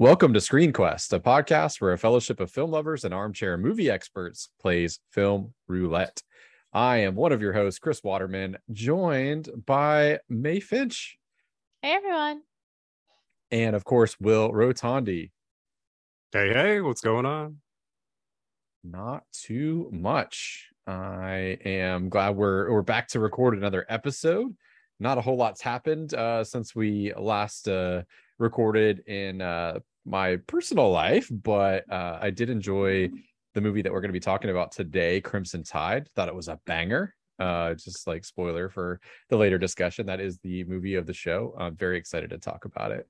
Welcome to Screen Quest, a podcast where a fellowship of film lovers and armchair movie experts plays film roulette. I am one of your hosts, Chris Waterman, joined by May Finch. Hey, everyone. And of course, Will Rotondi. Hey, hey, what's going on? Not too much. I am glad we're we're back to record another episode. Not a whole lot's happened uh, since we last uh, recorded in uh, my personal life, but uh, I did enjoy the movie that we're going to be talking about today, Crimson Tide. Thought it was a banger. Uh, just like spoiler for the later discussion, that is the movie of the show. I'm very excited to talk about it.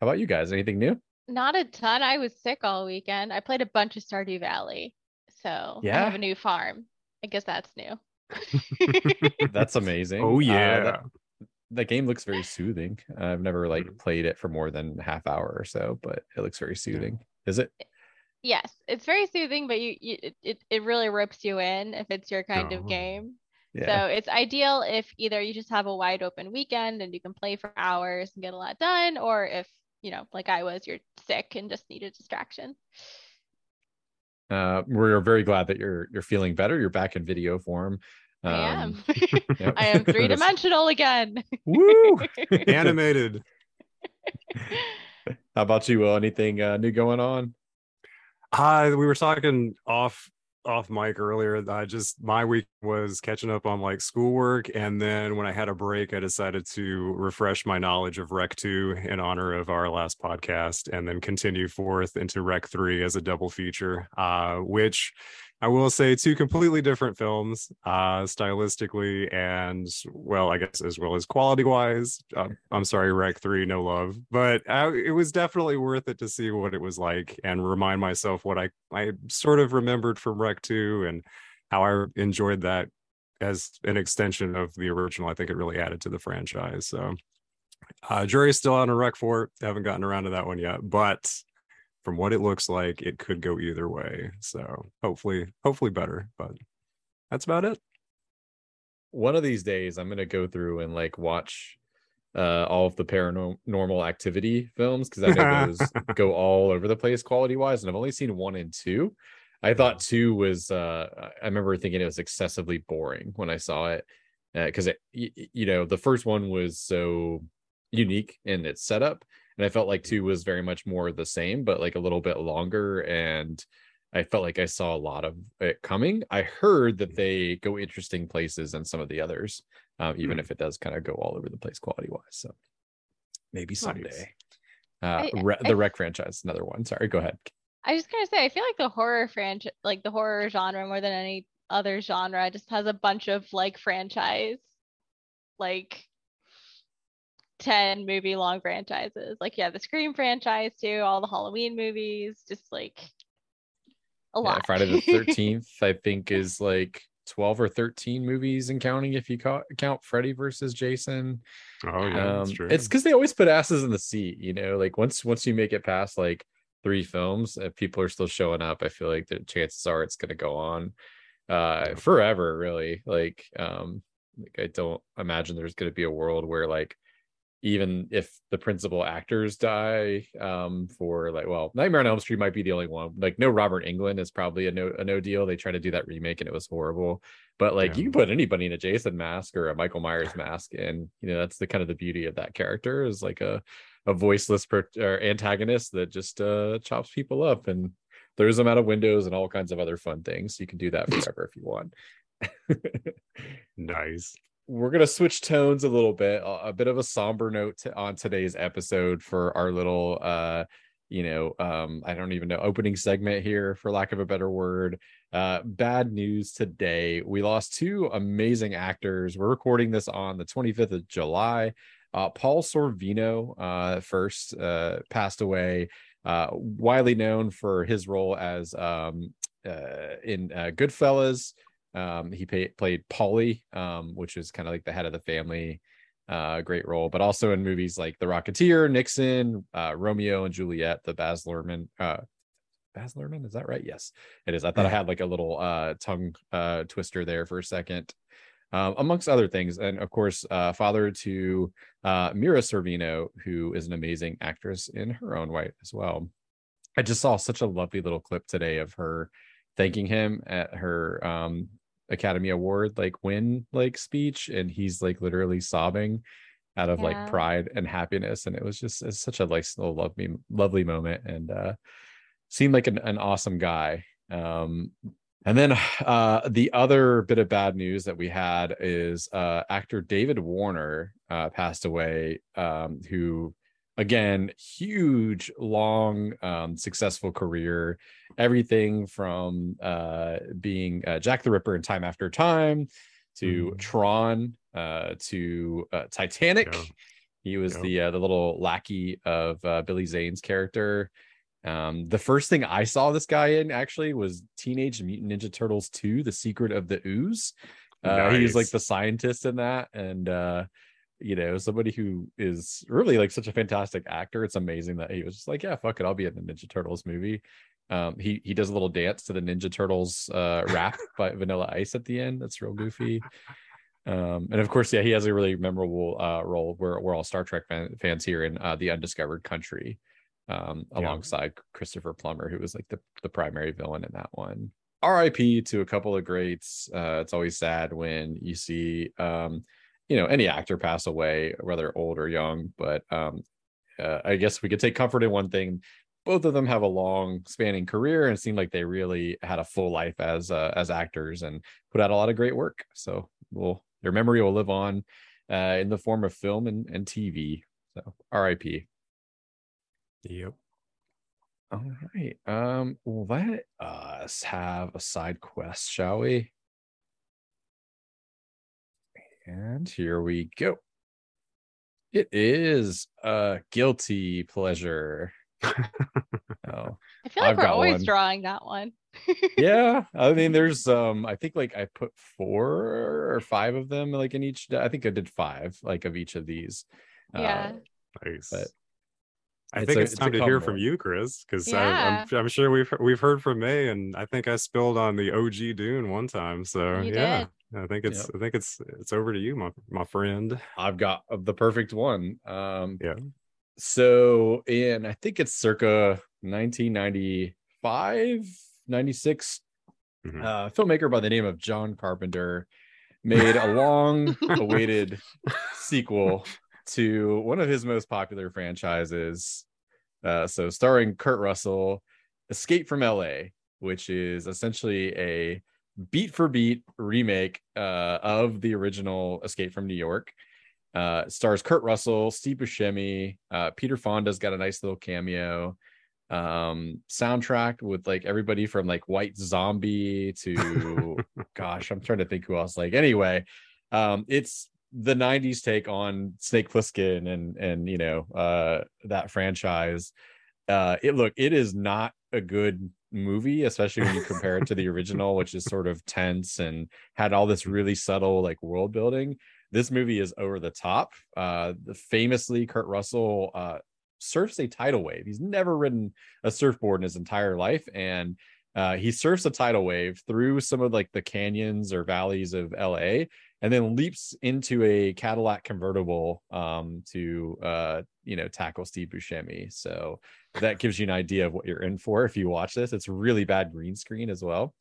How about you guys? Anything new? Not a ton. I was sick all weekend. I played a bunch of Stardew Valley, so Yeah? I have a new farm. I guess that's new. That's amazing. Oh Uh, yeah. that, the game looks very soothing. I've never like Mm. played it for more than half hour or so, but it looks very soothing. Is it? yes, it's very soothing, but you, you it- it it really ropes you in if it's your kind Oh. of game. Yeah. So it's ideal if either you just have a wide open weekend and you can play for hours and get a lot done, or if you know, like I was, you're sick and just need a distraction. uh, we're very glad that you're you're feeling better. You're back in video form. I am. Um, yep. I am three dimensional again. Woo! Animated. How about you? Will? Anything uh, new going on? Uh, we were talking off off mic earlier. I just my week was catching up on like schoolwork, and then when I had a break, I decided to refresh my knowledge of Rec Two in honor of our last podcast, and then continue forth into Rec Three as a double feature. Uh, which I will say two completely different films, uh, stylistically and well, I guess as well as quality wise. Uh, I'm sorry, Rec Three, no love, but uh, it was definitely worth it to see what it was like and remind myself what I I sort of remembered from Rec Two and how I enjoyed that as an extension of the original. I think it really added to the franchise. So, uh, jury's still out on Rec Four. Haven't gotten around to that one yet, but from what it looks like, it could go either way. So hopefully, hopefully better. But that's about it. One of these days, I'm gonna go through and like watch uh, all of the paranormal activity films because I know those go all over the place quality wise, and I've only seen one and two. I thought two was. Uh, I remember thinking it was excessively boring when I saw it because it, y- y- you know, the first one was so unique in its setup, and I felt like two was very much more the same, but like a little bit longer and. I felt like I saw a lot of it coming. I heard that they go interesting places in some of the others, um, even Hmm. if it does kind of go all over the place quality wise. So maybe someday. Uh, I- Re- I- the Rec franchise, another one. Sorry, go ahead. I was gonna say, I feel like the horror franchise, like the horror genre more than any other genre, just has a bunch of like franchise, like 10 movie long franchises. Like, yeah, the Scream franchise too, all the Halloween movies, just like a Yeah, lot. Friday the Thirteenth, I think, is like twelve or thirteen movies and counting if you ca- count Freddy versus Jason. Oh yeah, that's um, true. it's because they always put asses in the seat. You know, like once once you make it past like three films, if people are still showing up, I feel like the chances are it's going to go on uh Yeah. forever. Really, like um, like I don't imagine there's going to be a world where like even if the principal actors die um for like well nightmare on elm street might be the only one. Like no robert englund is probably a no a no deal. They tried to do that remake and it was horrible. But like you can put anybody in a jason mask or a michael myers mask and you know that's the kind of the beauty of that character is like a a voiceless or antagonist that just uh chops people up and throws them out of windows and all kinds of other fun things. You can do that forever if you want. Nice. We're gonna switch tones a little bit a, a bit of a somber note to, on today's episode for our little uh you know um i don't even know opening segment here for lack of a better word. Uh bad news today. We lost two amazing actors. We're recording this on the 25th of july. Uh paul sorvino uh first uh passed away uh widely known for his role as um uh in uh goodfellas um, he pay, played Paulie, um, which is kind of like the head of the family. Uh, great role, but also in movies like The Rocketeer, Nixon, uh, Romeo and Juliet, the Baz Luhrmann. Uh, Baz Luhrmann, is that right? Yes, it is. I thought I had like a little uh, tongue uh, twister there for a second. uh, amongst other things. And of course, uh, father to uh, Mira Sorvino, who is an amazing actress in her own right as well. I just saw such a lovely little clip today of her thanking him at her um, Academy Award like win like speech, and he's like literally sobbing out of yeah. like pride and happiness, and it was just it's such a nice little lovely lovely moment, and uh, seemed like an, an awesome guy. Um, and then uh, the other bit of bad news that we had is uh, actor David Warner uh, passed away, um, who again huge long um, successful career everything from uh, being uh, jack the ripper in time after time to mm. tron uh, to uh, titanic yeah. he was yeah. the uh, the little lackey of uh, billy zane's character um, the first thing i saw this guy in actually was teenage mutant ninja turtles 2 the secret of the ooze nice. he was like the scientist in that and you know, somebody who is really like such a fantastic actor. It's amazing that he was just like, yeah, fuck it, I'll be in the Ninja Turtles movie. Um, he he does a little dance to the Ninja Turtles uh, rap by Vanilla Ice at the end. That's real goofy. Um, and of course, yeah, he has a really memorable uh, role. We're we're all Star Trek fan, fans here in uh, the Undiscovered Country, um, alongside yeah. Christopher Plummer, who was like the the primary villain in that one. R.I.P. to a couple of greats. Uh, it's always sad when you see um, you know any actor pass away whether old or young but um uh, i guess we could take comfort in one thing. Both of them have a long spanning career and seem like they really had a full life as uh, as actors and put out a lot of great work. So will their memory will live on uh, in the form of film and, and tv so rip yep. All right um well let us have a side quest shall we and here we go. It is a guilty pleasure. oh, I feel like I've we're always one. drawing that one. yeah, I mean, there's um, I think like I put four or five of them like in each. I think I did five like of each of these. Yeah, uh, nice. But I think a, it's time to hear from you, Chris, because yeah. I'm, I'm sure we've we've heard from May, and I think I spilled on the OG Dune one time. So you yeah, did. I think it's yep. I think it's it's over to you, my my friend. I've got the perfect one. Um, yeah. So in I think it's circa 1995, 96. Mm-hmm. Uh, filmmaker by the name of John Carpenter made a long awaited sequel to one of his most popular franchises. Uh, so starring Kurt Russell, Escape from LA, which is essentially a beat for beat remake uh, of the original Escape from New York. Uh, stars Kurt Russell, Steve Buscemi, uh, Peter Fonda's got a nice little cameo. Um, soundtrack with like everybody from like White Zombie to gosh, I'm trying to think who else. Like anyway, um, it's the 90s take on Snake Plissken and and you know uh that franchise. Uh, it look it is not a good movie, especially when you compare it to the original, which is sort of tense and had all this really subtle like world building. This movie is over the top. Uh, famously, Kurt Russell uh, surfs a tidal wave. He's never ridden a surfboard in his entire life, and uh, he surfs a tidal wave through some of like the canyons or valleys of LA, and then leaps into a Cadillac convertible um, to uh, you know tackle Steve Buscemi. So that gives you an idea of what you're in for if you watch this. It's really bad green screen as well.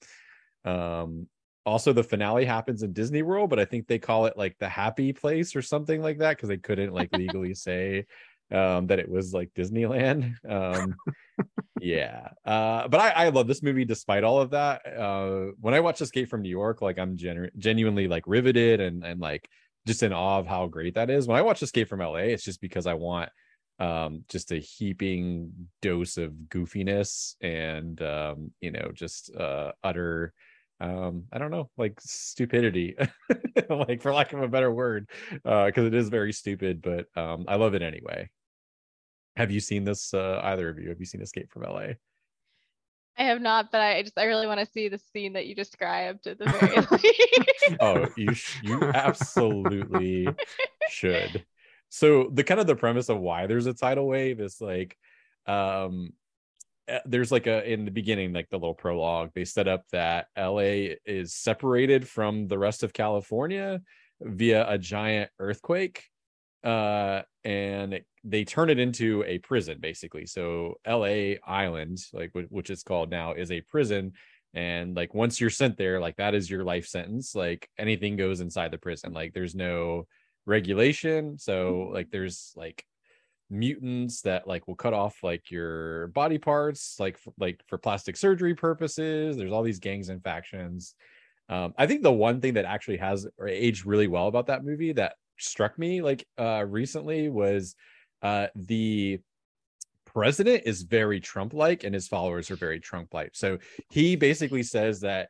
Um, also, the finale happens in Disney World, but I think they call it like the happy place or something like that because they couldn't like legally say um, that it was like Disneyland. Um, yeah, uh, but I, I love this movie despite all of that. Uh, when I watch Escape from New York, like I'm genu- genuinely like riveted and and like just in awe of how great that is. When I watch Escape from LA, it's just because I want um just a heaping dose of goofiness and um you know just uh utter um i don't know like stupidity like for lack of a better word uh because it is very stupid but um i love it anyway have you seen this uh either of you? Have you seen escape from la I have not, but I just I really want to see the scene that you described at the very least. oh, you sh- you absolutely should. So the kind of the premise of why there's a tidal wave is like um uh, there's like a in the beginning like the little prologue they set up that la is separated from the rest of california via a giant earthquake uh and it, they turn it into a prison basically. So la island like which is called now is a prison. And like once you're sent there like that is your life sentence. Like anything goes inside the prison. Like there's no regulation. So like there's like mutants that like will cut off like your body parts like for, like for plastic surgery purposes. There's all these gangs and factions. Um i think the one thing that actually has aged really well about that movie that struck me like uh recently was uh the president is very Trump like and his followers are very Trump like. So he basically says that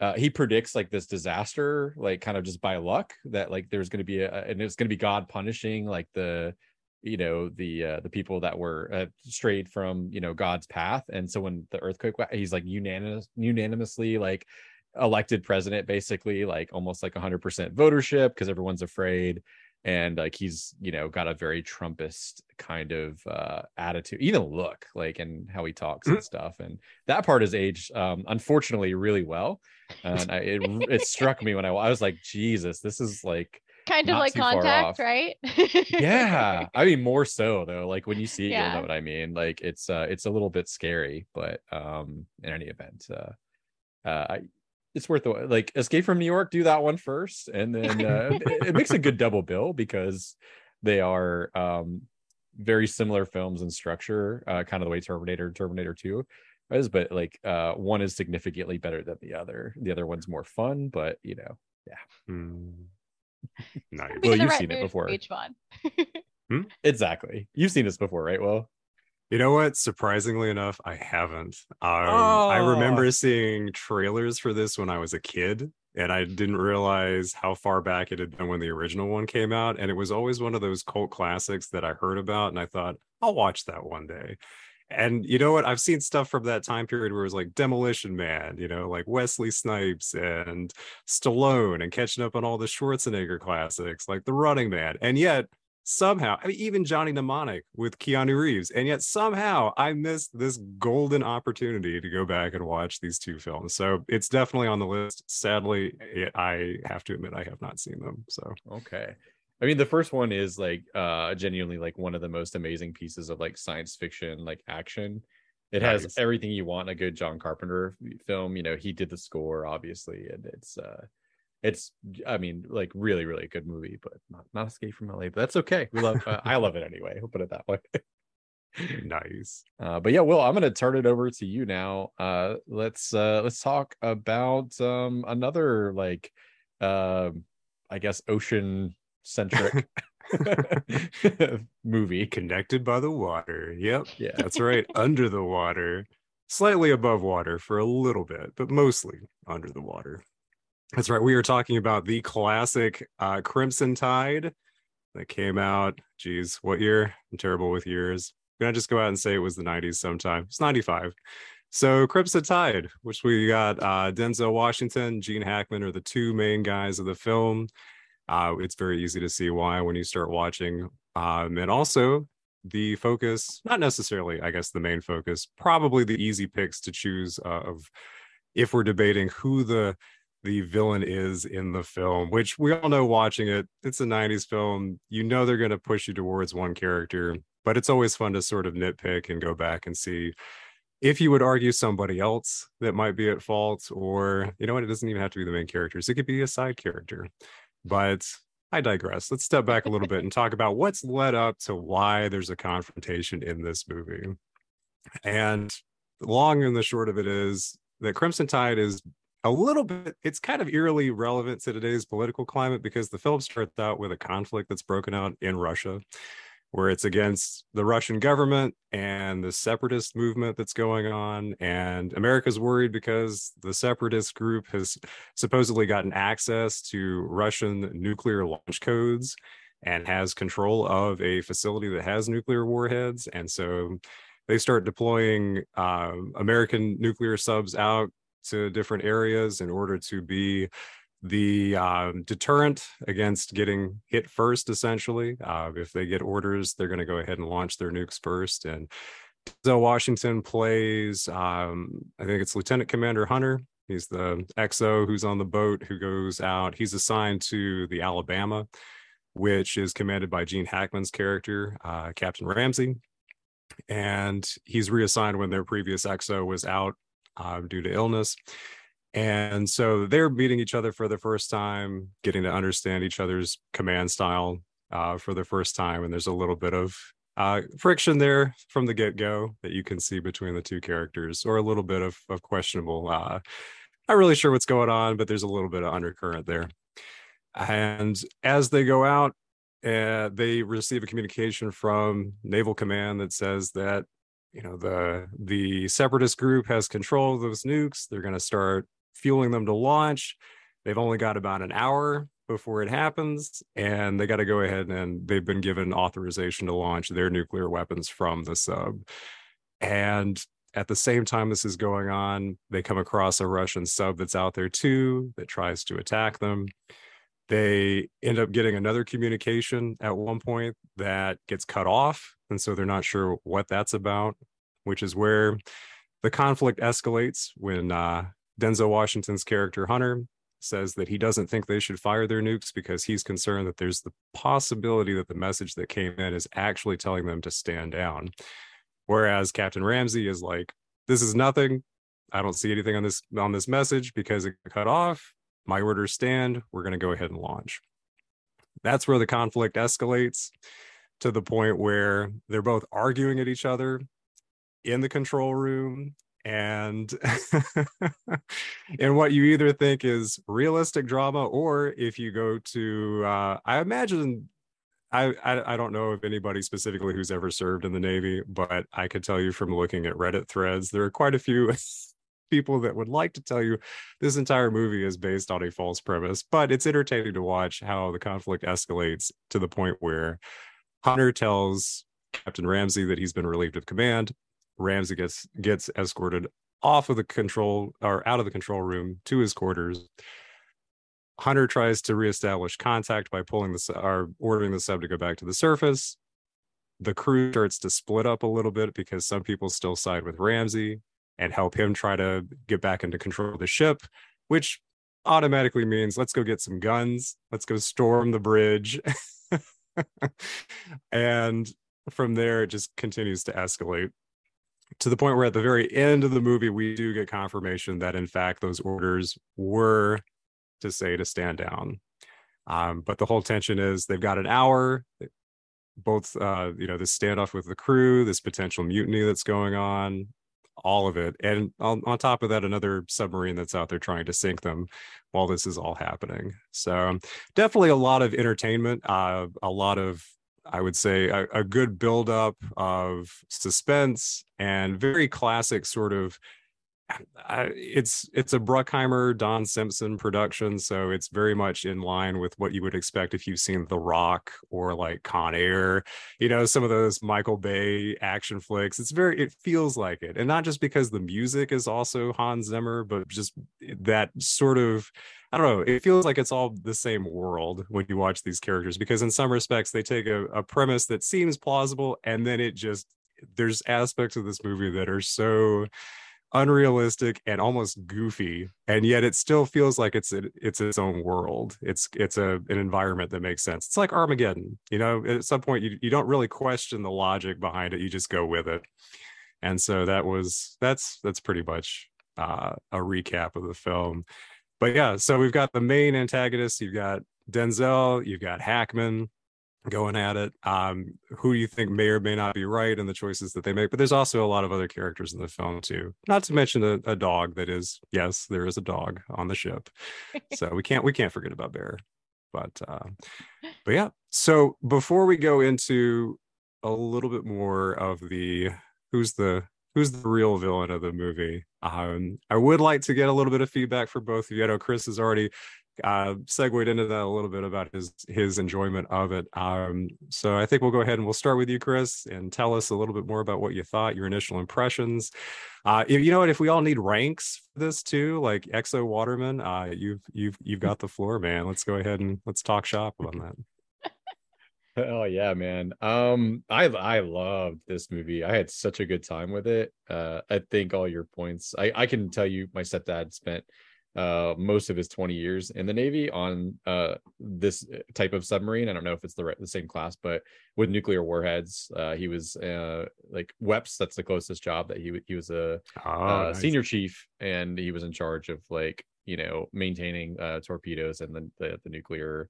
uh, he predicts like this disaster, like kind of just by luck, that like there's going to be a, and it's going to be God punishing like the, you know, the uh, the people that were uh, strayed from you know God's path. And so when the earthquake, he's like unanimous, unanimously like elected president, basically like almost like 100% votership because everyone's afraid. And like he's you know got a very trumpist kind of uh attitude even look like and how he talks and mm-hmm. stuff. And that part has aged um unfortunately really well. And I, it it struck me when I, I was like jesus this is like kind of like contact right? Yeah. I mean more so though. Like when you see it yeah. you'll know what i mean. Like it's uh it's a little bit scary but um in any event uh uh I, it's worth the like Escape from New York. Do that one first, and then uh, it, it, makes a good double bill because they are um, very similar films in structure, uh, kind of the way Terminator, Terminator Two is, but like uh, one is significantly better than the other. The other one's more fun, but you know, yeah. Mm. Nice. Well, you've right seen it before. Each one. hmm? Exactly. You've seen this before, right? Well. You know what? Surprisingly enough, I haven't. Um, oh. I remember seeing trailers for this when I was a kid, and I didn't realize how far back it had been when the original one came out. And it was always one of those cult classics that I heard about, and I thought, I'll watch that one day. And you know what? I've seen stuff from that time period where it was like Demolition Man, you know, like Wesley Snipes and Stallone, and catching up on all the Schwarzenegger classics, like The Running Man. And yet, somehow, I mean, even Johnny Mnemonic with Keanu Reeves, and yet somehow I missed this golden opportunity to go back and watch these two films. So it's definitely on the list. Sadly, it, I have to admit I have not seen them. So okay. I mean, the first one is like uh genuinely like one of the most amazing pieces of like science fiction, like action. It nice. has everything you want in a good John Carpenter film. You know, he did the score, obviously, and it's uh it's i mean like really really good movie but not, not escape from la but that's okay. We love uh, i love it anyway we'll put it that way. Nice. Uh, but yeah will i'm gonna turn it over to you now. Uh let's uh let's talk about um another like uh i guess ocean centric movie. Connected by the water yep yeah. that's right under the water slightly above water for a little bit but mostly under the water that's right. We are talking about the classic uh, Crimson Tide that came out. Geez, what year? I'm terrible with years. I'm gonna just go out and say it was the 90s sometime. It's 95. So Crimson Tide, which we got uh, Denzel Washington, Gene Hackman are the two main guys of the film. Uh, it's very easy to see why when you start watching. Um, and also the focus, not necessarily, I guess, the main focus, probably the easy picks to choose uh, of if we're debating who the the villain is in the film, which we all know watching it. It's a 90s film. You know they're going to push you towards one character, but it's always fun to sort of nitpick and go back and see if you would argue somebody else that might be at fault, or you know what, it doesn't even have to be the main characters, it could be a side character. But I digress. Let's step back a little bit and talk about what's led up to why there's a confrontation in this movie. And long and the short of it is that Crimson Tide is a little bit it's kind of eerily relevant to today's political climate because the film starts out with a conflict that's broken out in russia where it's against the russian government and the separatist movement that's going on and america's worried because the separatist group has supposedly gotten access to russian nuclear launch codes and has control of a facility that has nuclear warheads. And so they start deploying uh, American nuclear subs out to different areas in order to be the um, deterrent against getting hit first essentially uh, if they get orders they're going to go ahead and launch their nukes first and Denzel Washington plays, um, I think it's Lieutenant Commander Hunter. He's the XO who's on the boat who goes out. He's assigned to the Alabama, which is commanded by Gene Hackman's character, uh, Captain Ramsey. And he's reassigned when their previous XO was out uh, due to illness. And so they're meeting each other for the first time, getting to understand each other's command style uh, for the first time. And there's a little bit of uh, friction there from the get go that you can see between the two characters, or a little bit of, of questionable. Uh, not really sure what's going on, but there's a little bit of undercurrent there. And as they go out, uh, they receive a communication from Naval Command that says that you know the the separatist group has control of those nukes. They're going to start fueling them to launch. They've only got about an hour before it happens and they got to go ahead and they've been given authorization to launch their nuclear weapons from the sub and at the same time this is going on they come across a russian sub that's out there too that tries to attack them they end up getting another communication at one point that gets cut off and so they're not sure what that's about which is where the conflict escalates when uh, denzel washington's character hunter says that he doesn't think they should fire their nukes because he's concerned that there's the possibility that the message that came in is actually telling them to stand down. Whereas Captain Ramsey is like, this is nothing. I don't see anything on this on this message because it cut off. My orders stand. We're going to go ahead and launch. That's where the conflict escalates to the point where they're both arguing at each other in the control room and and what you either think is realistic drama or if you go to uh, i imagine I, I, I don't know of anybody specifically who's ever served in the navy but i could tell you from looking at reddit threads there are quite a few people that would like to tell you this entire movie is based on a false premise but it's entertaining to watch how the conflict escalates to the point where hunter tells captain ramsey that he's been relieved of command Ramsey gets gets escorted off of the control or out of the control room to his quarters. Hunter tries to reestablish contact by pulling the or ordering the sub to go back to the surface. The crew starts to split up a little bit because some people still side with Ramsey and help him try to get back into control of the ship, which automatically means let's go get some guns, let's go storm the bridge. and from there, it just continues to escalate to the point where at the very end of the movie we do get confirmation that in fact those orders were to say to stand down. Um, but the whole tension is they've got an hour. Both uh, you know this standoff with the crew this potential mutiny that's going on all of it and on, on top of that another submarine that's out there trying to sink them while this is all happening. So definitely a lot of entertainment uh, a lot of I would say a, a good buildup of suspense and very classic sort of uh, it's it's a Bruckheimer Don Simpson production, so it's very much in line with what you would expect if you've seen The Rock or like Con Air, you know, some of those Michael Bay action flicks. It's very it feels like it, and not just because the music is also Hans Zimmer, but just that sort of I don't know. It feels like it's all the same world when you watch these characters because in some respects they take a, a premise that seems plausible and then it just there's aspects of this movie that are so unrealistic and almost goofy and yet it still feels like it's it's its own world. It's it's a an environment that makes sense. It's like armageddon you know? At some point you, you don't really question the logic behind it you just go with it. And so that was that's that's pretty much uh, a recap of the film. But yeah so we've got the main antagonist you've got denzel you've got hackman going at it. Um, who do you think may or may not be right in the choices that they make? But there's also a lot of other characters in the film too. Not to mention a, a dog that is yes, there is a dog on the ship, so we can't we can't forget about Bear. But uh, but yeah. So before we go into a little bit more of the who's the who's the real villain of the movie. Um, I would like to get a little bit of feedback for both of you. I know Chris has already uh, segued into that a little bit about his his enjoyment of it. Um, so I think we'll go ahead and we'll start with you, Chris, and tell us a little bit more about what you thought, your initial impressions. Uh, if, you know what? If we all need ranks for this too, like XO Waterman, uh, you've you've you've got the floor, man. Let's go ahead and let's talk shop on that. Oh yeah, man. Um, I I loved this movie. I had such a good time with it. Uh, I think all your points. I I can tell you, my stepdad spent uh most of his 20 years in the navy on uh this type of submarine i don't know if it's the the same class but with nuclear warheads uh he was uh like weps that's the closest job that he he was a Oh, uh, nice. senior chief and he was in charge of like you know maintaining uh torpedoes and the the, the nuclear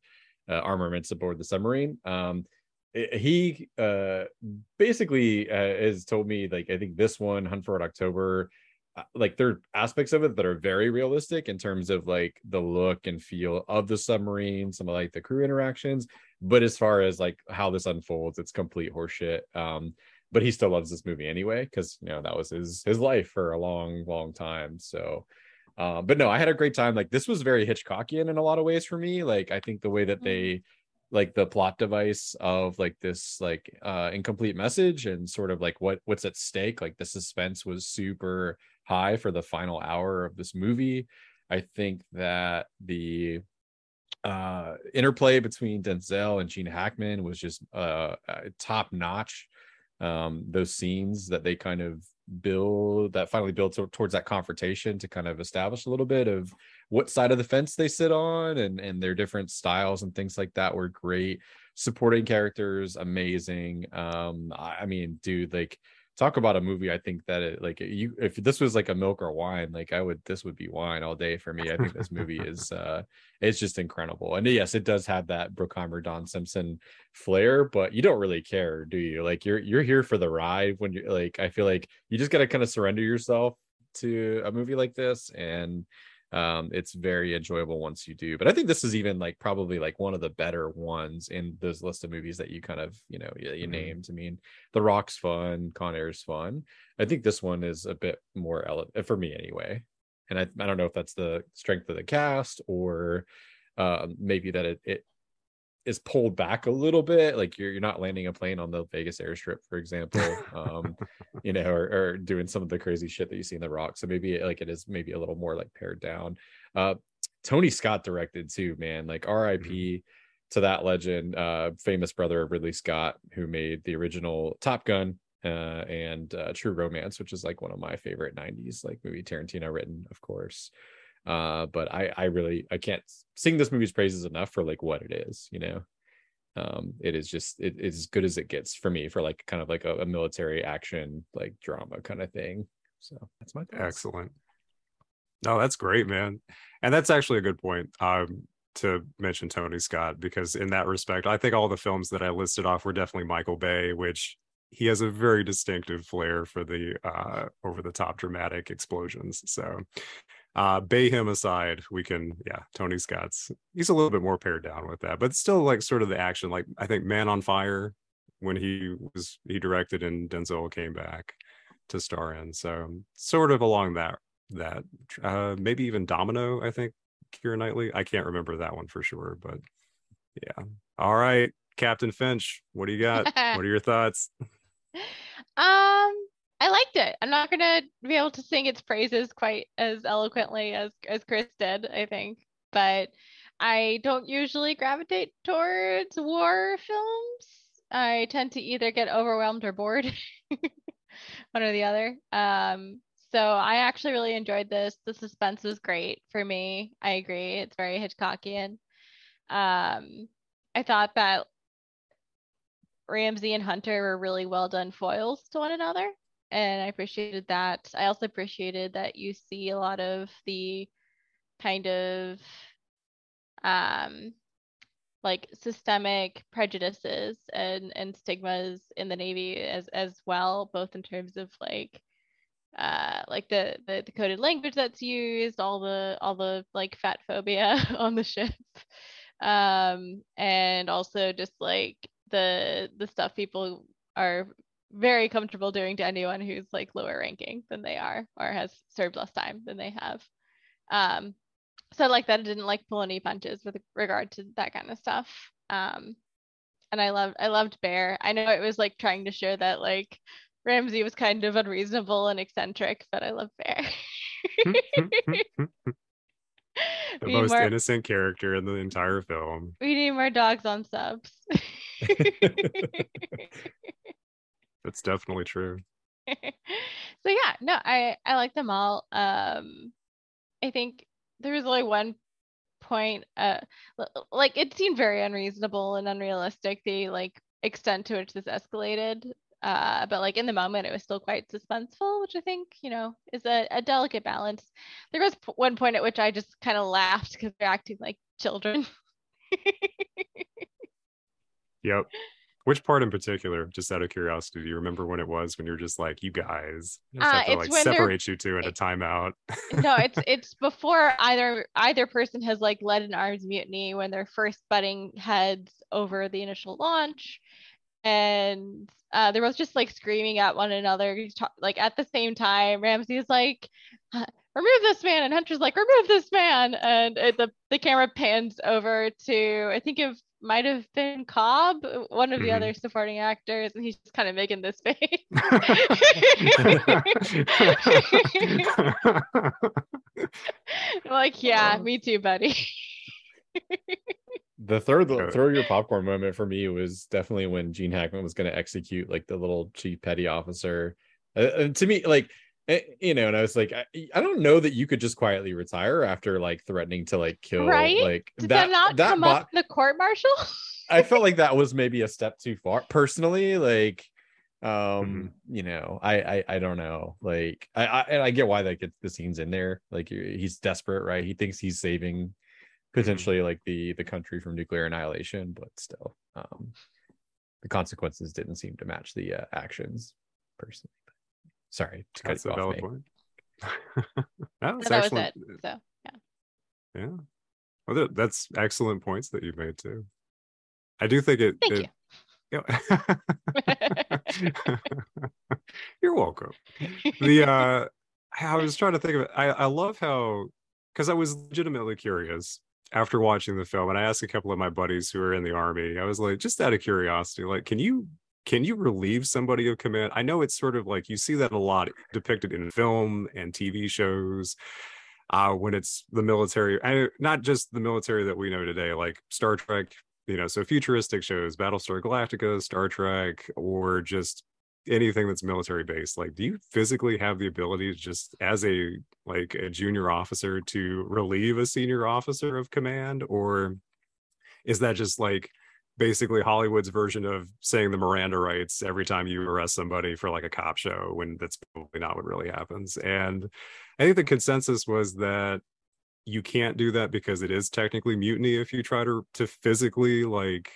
uh, armaments aboard the submarine um he uh basically uh, has told me like i think this one hunt for october uh, like there are aspects of it that are very realistic in terms of like the look and feel of the submarine some of like the crew interactions but as far as like how this unfolds it's complete horseshit um but he still loves this movie anyway because you know that was his his life for a long long time so uh, but no i had a great time like this was very hitchcockian in a lot of ways for me like i think the way that they like the plot device of like this like uh incomplete message and sort of like what what's at stake like the suspense was super high for the final hour of this movie. I think that the uh interplay between denzel and gene hackman was just uh top notch. Um those scenes that they kind of build that finally build to, towards that confrontation to kind of establish a little bit of what side of the fence they sit on and and their different styles and things like that were great. Supporting characters amazing. Um i, I mean dude like talk about a movie i think that it like you if this was like a milk or wine like i would this would be wine all day for me. I think this movie is uh it's just incredible. And yes it does have that bruckheimer don simpson flair but you don't really care do you? Like you're you're here for the ride when you're like i feel like you just got to kind of surrender yourself to a movie like this and um it's very enjoyable once you do but i think this is even like probably like one of the better ones in those list of movies that you kind of you know you, you Mhm. named i mean the rock's fun con air's fun i think this one is a bit more ele- for me anyway and I, I don't know if that's the strength of the cast or um maybe that it, it is pulled back a little bit like you're, you're not landing a plane on the vegas airstrip for example um you know or, or doing some of the crazy shit that you see in the rock. So maybe like it is maybe a little more like pared down. Uh tony scott directed too man like rip to that legend uh famous brother of ridley scott who made the original top gun uh and uh true romance which is like one of my favorite 90s like movie tarantino written of course uh but i i really i can't sing this movie's praises enough for like what it is you know um it is just it is as good as it gets for me for like kind of like a, a military action like drama kind of thing so that's my thoughts. Excellent. No, that's great, man. And that's actually a good point um, to mention Tony Scott because in that respect, I think all the films that I listed off were definitely Michael Bay, which he has a very distinctive flair for the uh, over the top dramatic explosions. So, uh, Bay him aside, we can, yeah, Tony Scott's he's a little bit more pared down with that, but still like sort of the action. Like I think Man on Fire when he was he directed and Denzel came back to star in. So sort of along that that uh maybe even Domino, I think Keira Knightley. I can't remember that one for sure, but yeah. All right, Captain Finch, what do you got? what are your thoughts? Um, I liked it. I'm not gonna be able to sing its praises quite as eloquently as as Chris did, I think, but I don't usually gravitate towards war films. I tend to either get overwhelmed or bored, one or the other. Um, so I actually really enjoyed this. The suspense was great for me. I agree. It's very Hitchcockian. Um, I thought that Ramsey and Hunter were really well done foils to one another. And I appreciated that. I also appreciated that you see a lot of the kind of um like systemic prejudices and and stigmas in the Navy as as well, both in terms of like uh like the, the the coded language that's used, all the all the like fat phobia on the ship. Um and also just like the the stuff people are very comfortable doing to anyone who's like lower ranking than they are or has served less time than they have. Um, so I like that it didn't like pull any punches with regard to that kind of stuff. Um, and I loved I loved Bear. I know it was like trying to show that like Ramsey was kind of unreasonable and eccentric, but I love Bear. the most more, innocent character in the entire film. we need more dogs on subs. That's definitely true. so yeah, no, I I like them all. Um, I think there was only one point, uh, like it seemed very unreasonable and unrealistic the like extent to which this escalated. Uh, but like in the moment, it was still quite suspenseful, which I think you know is a, a delicate balance. There was p- one point at which I just kind of laughed because they're acting like children. Yep. Which part in particular, just out of curiosity, do you remember when it was when you're just like, you guys, Uh, have to like separate you two at a timeout? no, it's it's before either either person has like led an arms mutiny when they're first butting heads over the initial launch, and uh, they're both just like screaming at one another, like at the same time. Ramsey is like, "Uh, "Remove this man," and Hunter's like, "Remove this man," and it, the the camera pans over to I think it might have been Cobb, one of the Mhm. other supporting actors, and he's just kind of making this face. Like, yeah, Uh. me too, buddy. the third Yeah. throw your popcorn moment for me was definitely when Gene Hackman was going to execute like the little chief petty officer. Uh, to me, like eh, you know, and I was like, I, I don't know that you could just quietly retire after like threatening to like kill Right? like Did that, not come bo- up in the court martial? I felt like that was maybe a step too far personally. Like, um, Mhm. you know, I, I, I don't know. Like, I, I, and I get why that gets the scenes in there. Like, he's desperate, right? He thinks he's saving potentially like the the country from nuclear annihilation, but still, um, the consequences didn't seem to match the uh, actions personally. Sorry to cut That's you a off. valid Nate. point. No, no, that was excellent. it. So Yeah. yeah. Well, that's excellent points that you've made too. I do think it. Thank it, you. You're welcome. The uh I was trying to think of it. I, I love how because I was legitimately curious after watching the film, and I asked a couple of my buddies who are in the army. I was like, just out of curiosity, like, can you can you relieve somebody of command? I know it's sort of like you see that a lot depicted in film and TV shows. Uh, when it's the military, I, not just the military that we know today, like Star Trek, you know, so futuristic shows, Battlestar Galactica, Star Trek, or just anything that's military based like do you physically have the ability to just as a like a junior officer to relieve a senior officer of command or is that just like basically hollywood's version of saying the miranda rights every time you arrest somebody for like a cop show when that's probably not what really happens. And i think the consensus was that you can't do that because it is technically mutiny if you try to to physically like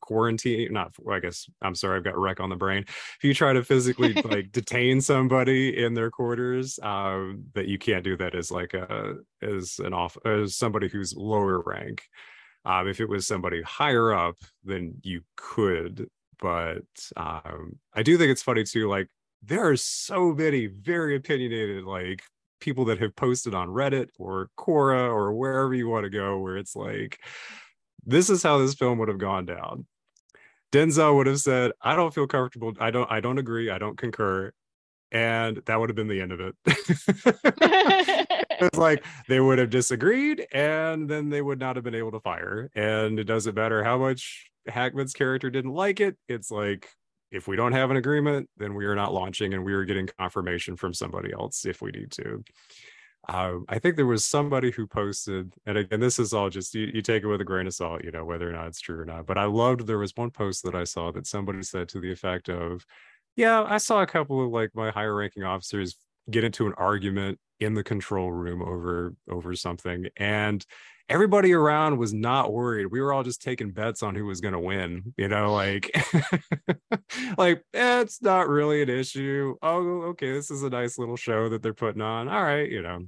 quarantine not i guess i'm sorry i've got Rec on the brain. If you try to physically like detain somebody in their quarters um that you can't do that as like a as an off as somebody who's lower rank um if it was somebody higher up then you could but um i do think it's funny too like there are so many very opinionated like people that have posted on reddit or quora or wherever you want to go where it's like this is how this film would have gone down. Denzel would have said, "I don't feel comfortable. I don't. I don't agree. I don't concur," and that would have been the end of it. it's like they would have disagreed, and then they would not have been able to fire. And it doesn't matter how much Hackman's character didn't like it. It's like if we don't have an agreement, then we are not launching, and we are getting confirmation from somebody else if we need to. Uh, I think there was somebody who posted, and again, this is all just you, you take it with a grain of salt, you know, whether or not it's true or not. But I loved there was one post that I saw that somebody said to the effect of, Yeah, I saw a couple of like my higher ranking officers get into an argument in the control room over over something. And everybody around was not worried. We were all just taking bets on who was going to win, you know, like like eh, it's not really an issue. Oh, okay, this is a nice little show that they're putting on. All right, you know.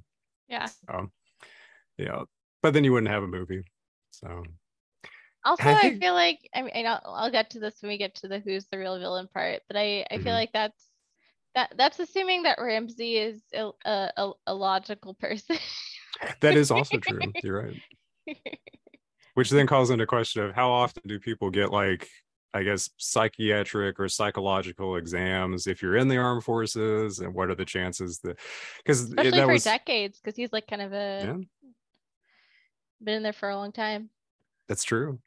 yeah. Um, yeah, but then you wouldn't have a movie. So Also, I I, feel like I mean I'll, I'll get to this when we get to the who's the real villain part, but I I Mhm. feel like that's that that's assuming that Ramsey is a a, a, logical person. that is also true. You're right. Which then calls into question of how often do people get like I guess psychiatric or psychological exams if you're in the armed forces, and what are the chances that because Especially that for was decades, because he's like kind of a yeah, been in there for a long time. that's true.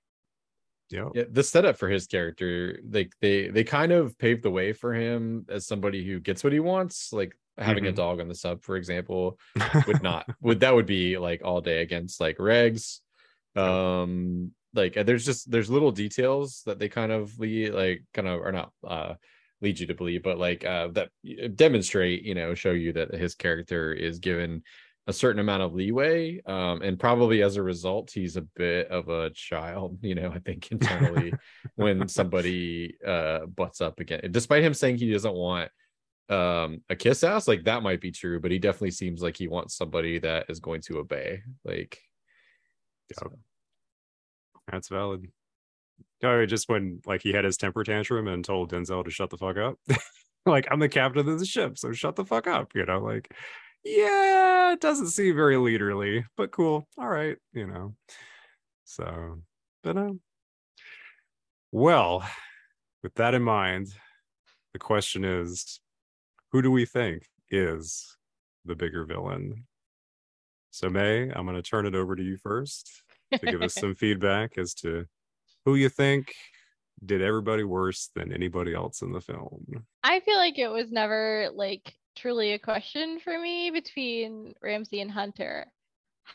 Yep. yeah the setup for his character like they they kind of paved the way for him as somebody who gets what he wants like having a Mhm. dog on the sub for example would not would that would be like all day against like regs um like there's just there's little details that they kind of lead like kind of are not uh lead you to believe but like uh that demonstrate you know show you that his character is given a certain amount of leeway um and probably as a result he's a bit of a child you know i think internally when somebody uh butts up again despite him saying he doesn't want um a kiss ass like that might be true but he definitely seems like he wants somebody that is going to obey like so- That's valid. Oh, just when like he had his temper tantrum and told Denzel to shut the fuck up. like I'm the captain of the ship, so shut the fuck up. You know, like yeah, it doesn't seem very leaderly, but cool. All right, you know. So, but um, well, with that in mind, the question is, who do we think is the bigger villain? So, May, I'm going to turn it over to you first to give us some feedback as to who you think did everybody worse than anybody else in the film. I feel like it was never like truly a question for me between Ramsey and Hunter.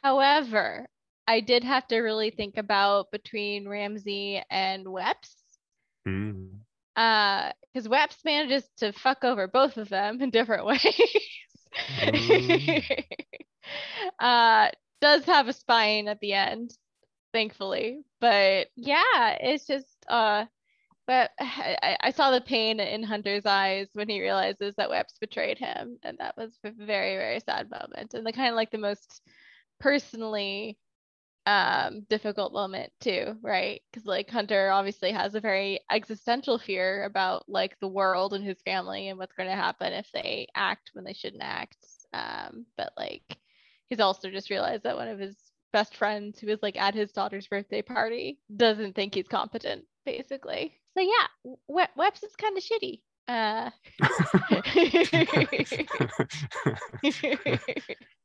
However, I did have to really think about between Ramsey and Weps. Mm. Uh, because Weps manages to fuck over both of them in different ways. Mm. uh, does have a spine at the end, thankfully. But yeah, it's just uh but I, I saw the pain in Hunter's eyes when he realizes that Weps betrayed him, and that was a very, very sad moment, and the kind of like the most personally um difficult moment too, right? Because like Hunter obviously has a very existential fear about like the world and his family and what's going to happen if they act when they shouldn't act. Um, but like he's also just realized that one of his best friends who is like at his daughter's birthday party doesn't think he's competent basically so yeah we- weps is kind of shitty uh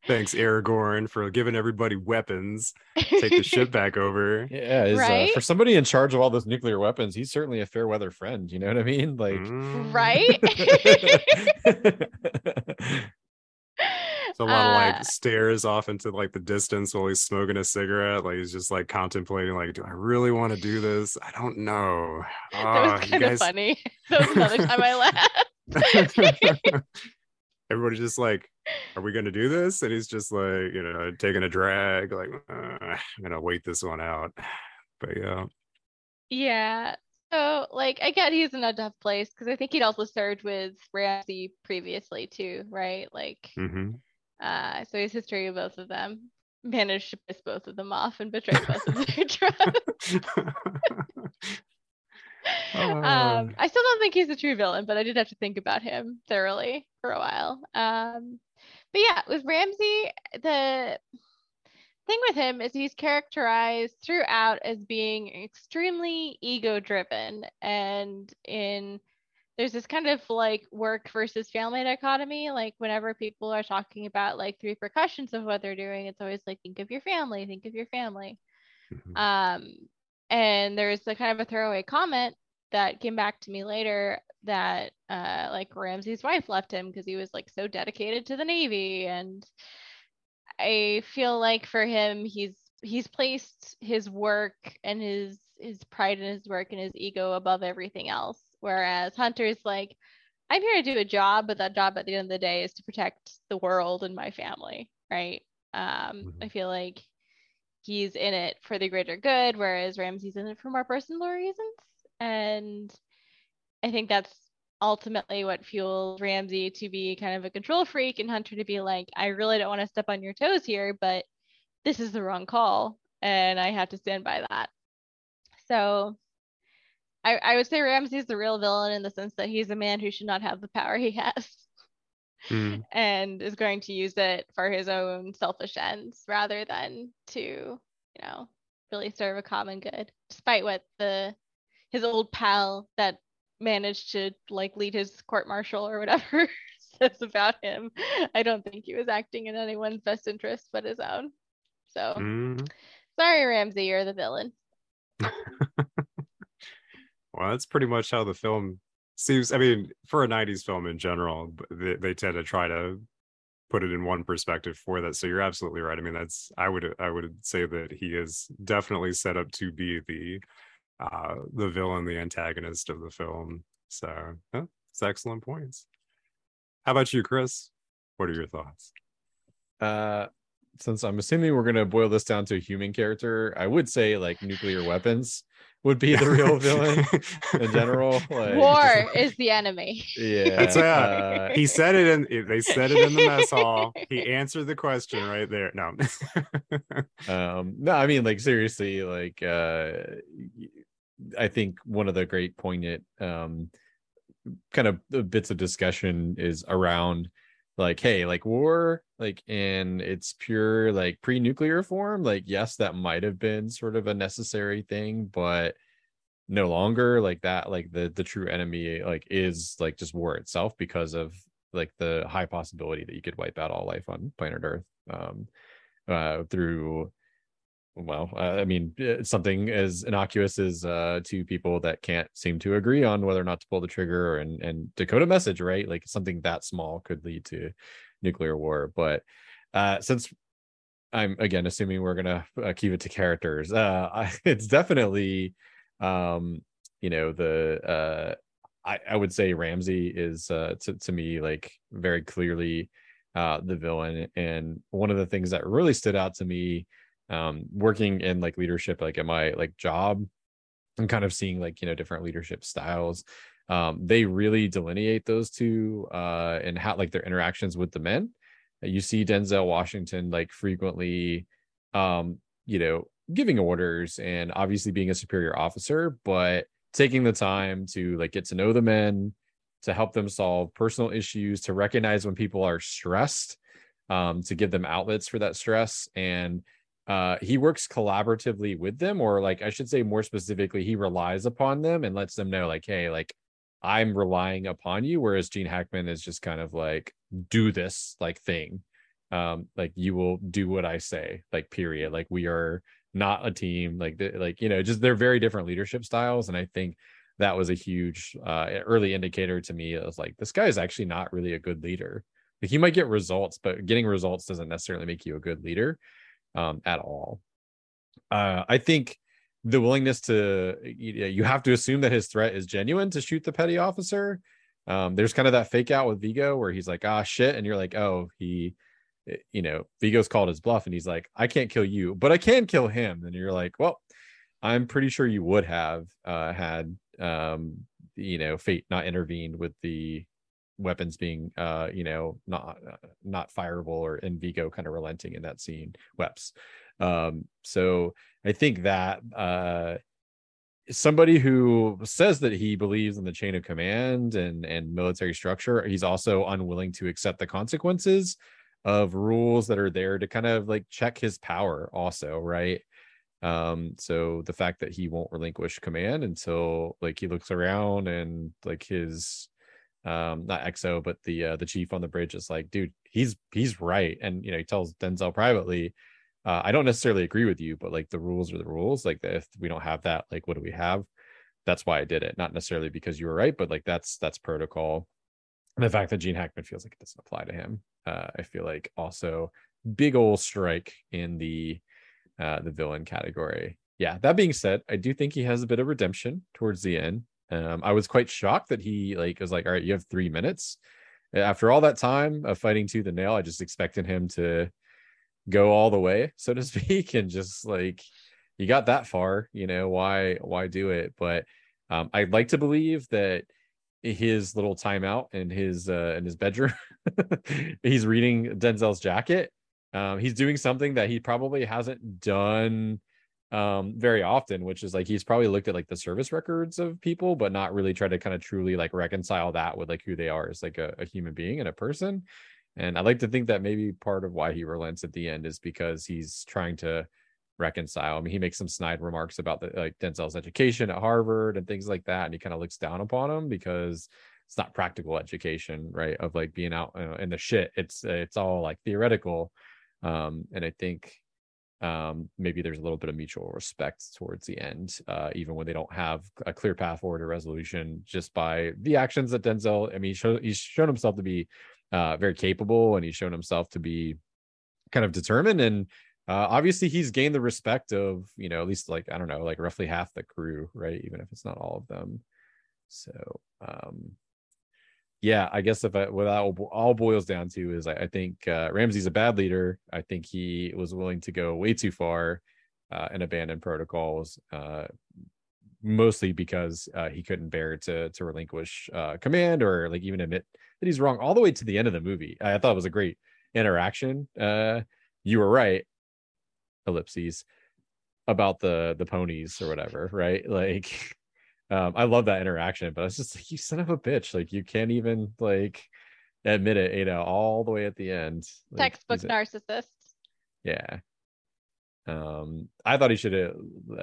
Thanks, Aragorn, for giving everybody weapons. Take the ship back over. yeah is, uh, for somebody in charge of all those nuclear weapons he's certainly a fair weather friend you know what i mean like Mm. right It's a lot of Uh, like stares off into like the distance while he's smoking a cigarette. Like he's just like contemplating, like, do I really want to do this? I don't know. that Ah, was kind of guys- funny that was another time i laughed Everybody's just like, are we gonna do this? And he's just like, you know, taking a drag, like, uh, I'm gonna wait this one out. But yeah. Yeah. So, like, I get he's in a tough place because I think he'd also served with Ramsey previously too, right? Like, hmm uh, so his history of both of them managed to piss both of them off and betray both of their trust. um, I still don't think he's a true villain, but I did have to think about him thoroughly for a while. Um, but yeah, with Ramsey, the thing with him is he's characterized throughout as being extremely ego driven and in there's this kind of like work versus family dichotomy like whenever people are talking about like the repercussions of what they're doing it's always like think of your family think of your family Mhm. um and there's a kind of a throwaway comment that came back to me later that uh like Ramsey's wife left him because he was like so dedicated to the navy and I feel like for him he's he's placed his work and his his pride in his work and his ego above everything else whereas Hunter's like I'm here to do a job but that job at the end of the day is to protect the world and my family right um I Mhm. feel like he's in it for the greater good whereas Ramsey's in it for more personal reasons and I think that's ultimately what fuels Ramsey to be kind of a control freak and Hunter to be like, I really don't want to step on your toes here, but this is the wrong call and I have to stand by that. So I, I would say Ramsey's the real villain in the sense that he's a man who should not have the power he has Mm. and is going to use it for his own selfish ends rather than to, you know, really serve a common good, despite what the his old pal that managed to like lead his court martial or whatever says about him. I don't think he was acting in anyone's best interest but his own. So Mm. sorry, Ramsey, you're the villain. Well, that's pretty much how the film seems. I mean, for a '90s film in general, they, they tend to try to put it in one perspective for that. So you're absolutely right. I mean, that's I would I would say that he is definitely set up to be the uh the villain, the antagonist of the film. So it's excellent points. How about you, Chris? What are your thoughts? Uh since I'm assuming we're gonna boil this down to a human character, I would say like nuclear weapons would be the real villain in general. Like, War is the enemy. Yeah, That's it. uh, he said it in they said it in the mess hall. He answered the question right there. No. um no i mean like seriously like uh i think one of the great poignant um kind of uh, bits of discussion is around like hey like war like in its pure like pre-nuclear form like yes that might have been sort of a necessary thing but no longer like that like the the true enemy like is like just war itself because of like the high possibility that you could wipe out all life on planet earth um uh through well i mean something as innocuous as uh two people that can't seem to agree on whether or not to pull the trigger and and decode a message right? Like something that small could lead to nuclear war but uh since i'm again assuming we're gonna uh, keep it to characters uh it's definitely um you know the uh I, I would say Ramsey is uh, to to me like very clearly uh, the villain, and one of the things that really stood out to me um, working in like leadership, like at my like job, and kind of seeing like you know different leadership styles. Um, they really delineate those two uh, and how like their interactions with the men. You see Denzel Washington like frequently, um, you know, giving orders and obviously being a superior officer, but taking the time to like get to know the men to help them solve personal issues to recognize when people are stressed um, to give them outlets for that stress and uh, he works collaboratively with them or like i should say more specifically he relies upon them and lets them know like hey like i'm relying upon you whereas gene hackman is just kind of like do this like thing. Um like you will do what i say like period. Like we are not a team like the, like you know just they're very different leadership styles and i think that was a huge uh early indicator to me it was like this guy is actually not really a good leader. Like he might get results but getting results doesn't necessarily make you a good leader um at all. Uh i think the willingness to you, have to assume that his threat is genuine to shoot the petty officer. Um there's kind of that fake out with viggo where he's like ah shit. And you're like oh he eh, you know, Viggo's called his bluff. And he's like, I can't kill you, but I can kill him. And you're like, well, I'm pretty sure you would have uh, had, um, you know, fate not intervened with the weapons being, uh, you know, not uh, not fireable or in Viggo kind of relenting in that scene, Weps. Um, so I think that uh, somebody who says that he believes in the chain of command and and military structure, he's also unwilling to accept the consequences of rules that are there to kind of like check his power also right um so the fact that he won't relinquish command until like he looks around and like his um not XO but the uh the chief on the bridge is like dude he's he's right and you know he tells denzel privately uh, i don't necessarily agree with you but like the rules are the rules like if we don't have that like what do we have that's why i did it not necessarily because you were right but like that's that's protocol and the fact that gene hackman feels like it doesn't apply to him uh, I feel like also big old strike in the uh, the villain category. Yeah. That being said, I do think he has a bit of redemption towards the end. Um, I was quite shocked that he like was like, all right, you have three minutes. After all that time of fighting to the nail, I just expected him to go all the way, so to speak, and just like you got that far, you know, why why do it? But um, I'd like to believe that his little timeout in his uh in his bedroom he's reading denzel's jacket um he's doing something that he probably hasn't done um very often which is like he's probably looked at like the service records of people but not really tried to kind of truly like reconcile that with like who they are as like a, a human being and a person and i like to think that maybe part of why he relents at the end is because he's trying to reconcile. I mean, he makes some snide remarks about the like Denzel's education at Harvard and things like that, and he kind of looks down upon him because it's not practical education, right? Of like being out you know, in the shit. It's it's all like theoretical, um, and I think um, maybe there's a little bit of mutual respect towards the end, uh, even when they don't have a clear path forward or resolution, just by the actions that Denzel. I mean, he's shown, he's shown himself to be uh, very capable, and he's shown himself to be kind of determined, and uh, obviously he's gained the respect of you know at least like I don't know, like roughly half the crew, right? Even if it's not all of them. So um, yeah, I guess if I, what that all boils down to is I, I think uh, Ramsey's a bad leader. I think he was willing to go way too far uh, and abandon protocols, uh, mostly because uh, he couldn't bear to to relinquish uh, command or like even admit that he's wrong. All the way to the end of the movie, I thought it was a great interaction. Uh, you were right, ellipses about the the ponies or whatever, right? Like um, I love that interaction, but I was just like you son of a bitch. Like you can't even like admit it, you know, all the way at the end. Like, Textbook narcissist. Yeah um i thought he should have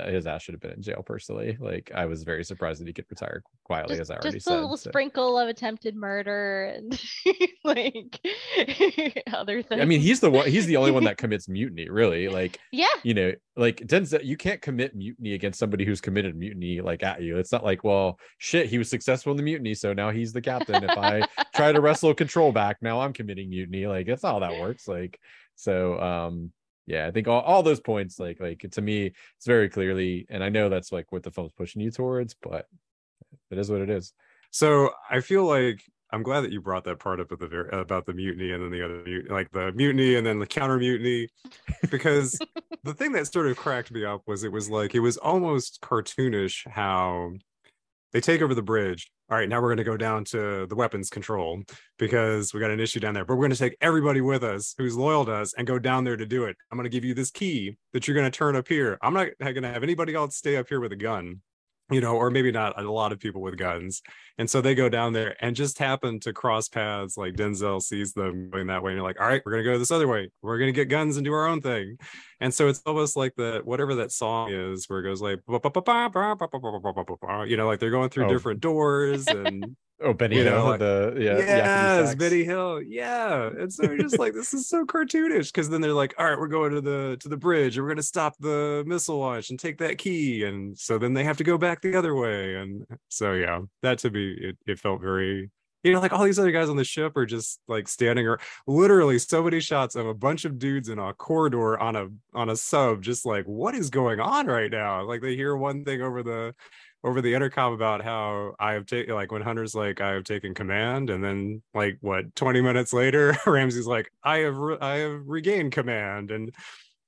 his ass should have been in jail personally like i was very surprised that he could retire quietly just, as i already just said a little so. sprinkle of attempted murder and like other things i mean he's the one he's the only one that commits mutiny really like yeah. you know like denzel you can't commit mutiny against somebody who's committed mutiny like at you. It's not like well shit he was successful in the mutiny so now he's the captain. If i try to wrestle control back now i'm committing mutiny. Like that's not how that works like so um yeah i think all, all those points like like to me it's very clearly and i know that's like what the film's pushing you towards but it is what it is. So i feel like i'm glad that you brought that part up at the very about the mutiny and then the other like the mutiny and then the counter mutiny because the thing that sort of cracked me up was it was like it was almost cartoonish how they take over the bridge all right, now we're going to go down to the weapons control because we got an issue down there. But we're going to take everybody with us who's loyal to us and go down there to do it. I'm going to give you this key that you're going to turn up here. I'm not going to have anybody else stay up here with a gun you know, or maybe not a lot of people with guns. And so they go down there and just happen to cross paths. Like Denzel sees them going that way, and you're like, all right, we're gonna go this other way. We're gonna get guns and do our own thing. And so it's almost like the whatever that song is, where it goes like, you know, like they're going through oh. different doors and Oh, Benny you Hill, know, the yeah, yes, Benny Hill, yeah. And so just like this is so cartoonish because then they're like, all right, we're going to the to the bridge, and we're gonna stop the missile launch and take that key, and so then they have to go back the other way, and so yeah, that to me it, it felt very. You know, like all these other guys on the ship are just like standing or literally so many shots of a bunch of dudes in a corridor on a on a sub, just like what is going on right now? Like they hear one thing over the over the intercom about how I have taken like when Hunter's like I have taken command, and then like what twenty minutes later, Ramsey's like I have re- I have regained command, and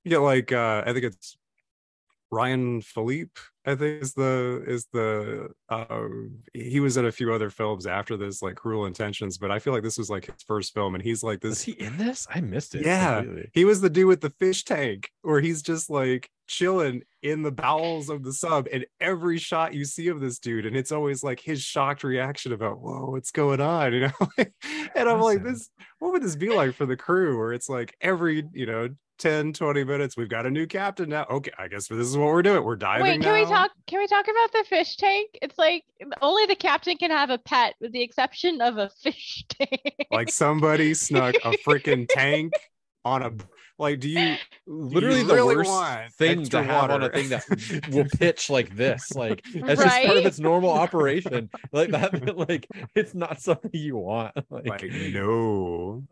you like uh, I think it's Ryan Phillippe, I think is the is the uh, he was in a few other films after this, like Cruel Intentions, but I feel like this was like his first film, and he's like this. Is he in this? I missed it. Yeah, completely. he was the dude with the fish tank, where he's just like chilling in the bowels of the sub, and every shot you see of this dude, and it's always like his shocked reaction about, "Whoa, what's going on?" You know, and I'm like, "This, what would this be like for the crew?" Where it's like every you know 10 20 minutes we've got a new captain now okay i guess this is what we're doing we're diving wait can now. we talk can we talk about the fish tank? It's like only the captain can have a pet with the exception of a fish tank. Like somebody snuck a freaking tank on a like do you literally you the really worst thing to have water? on a thing that will pitch like this like that's right? just part of its normal operation. Like that like it's not something you want like, like no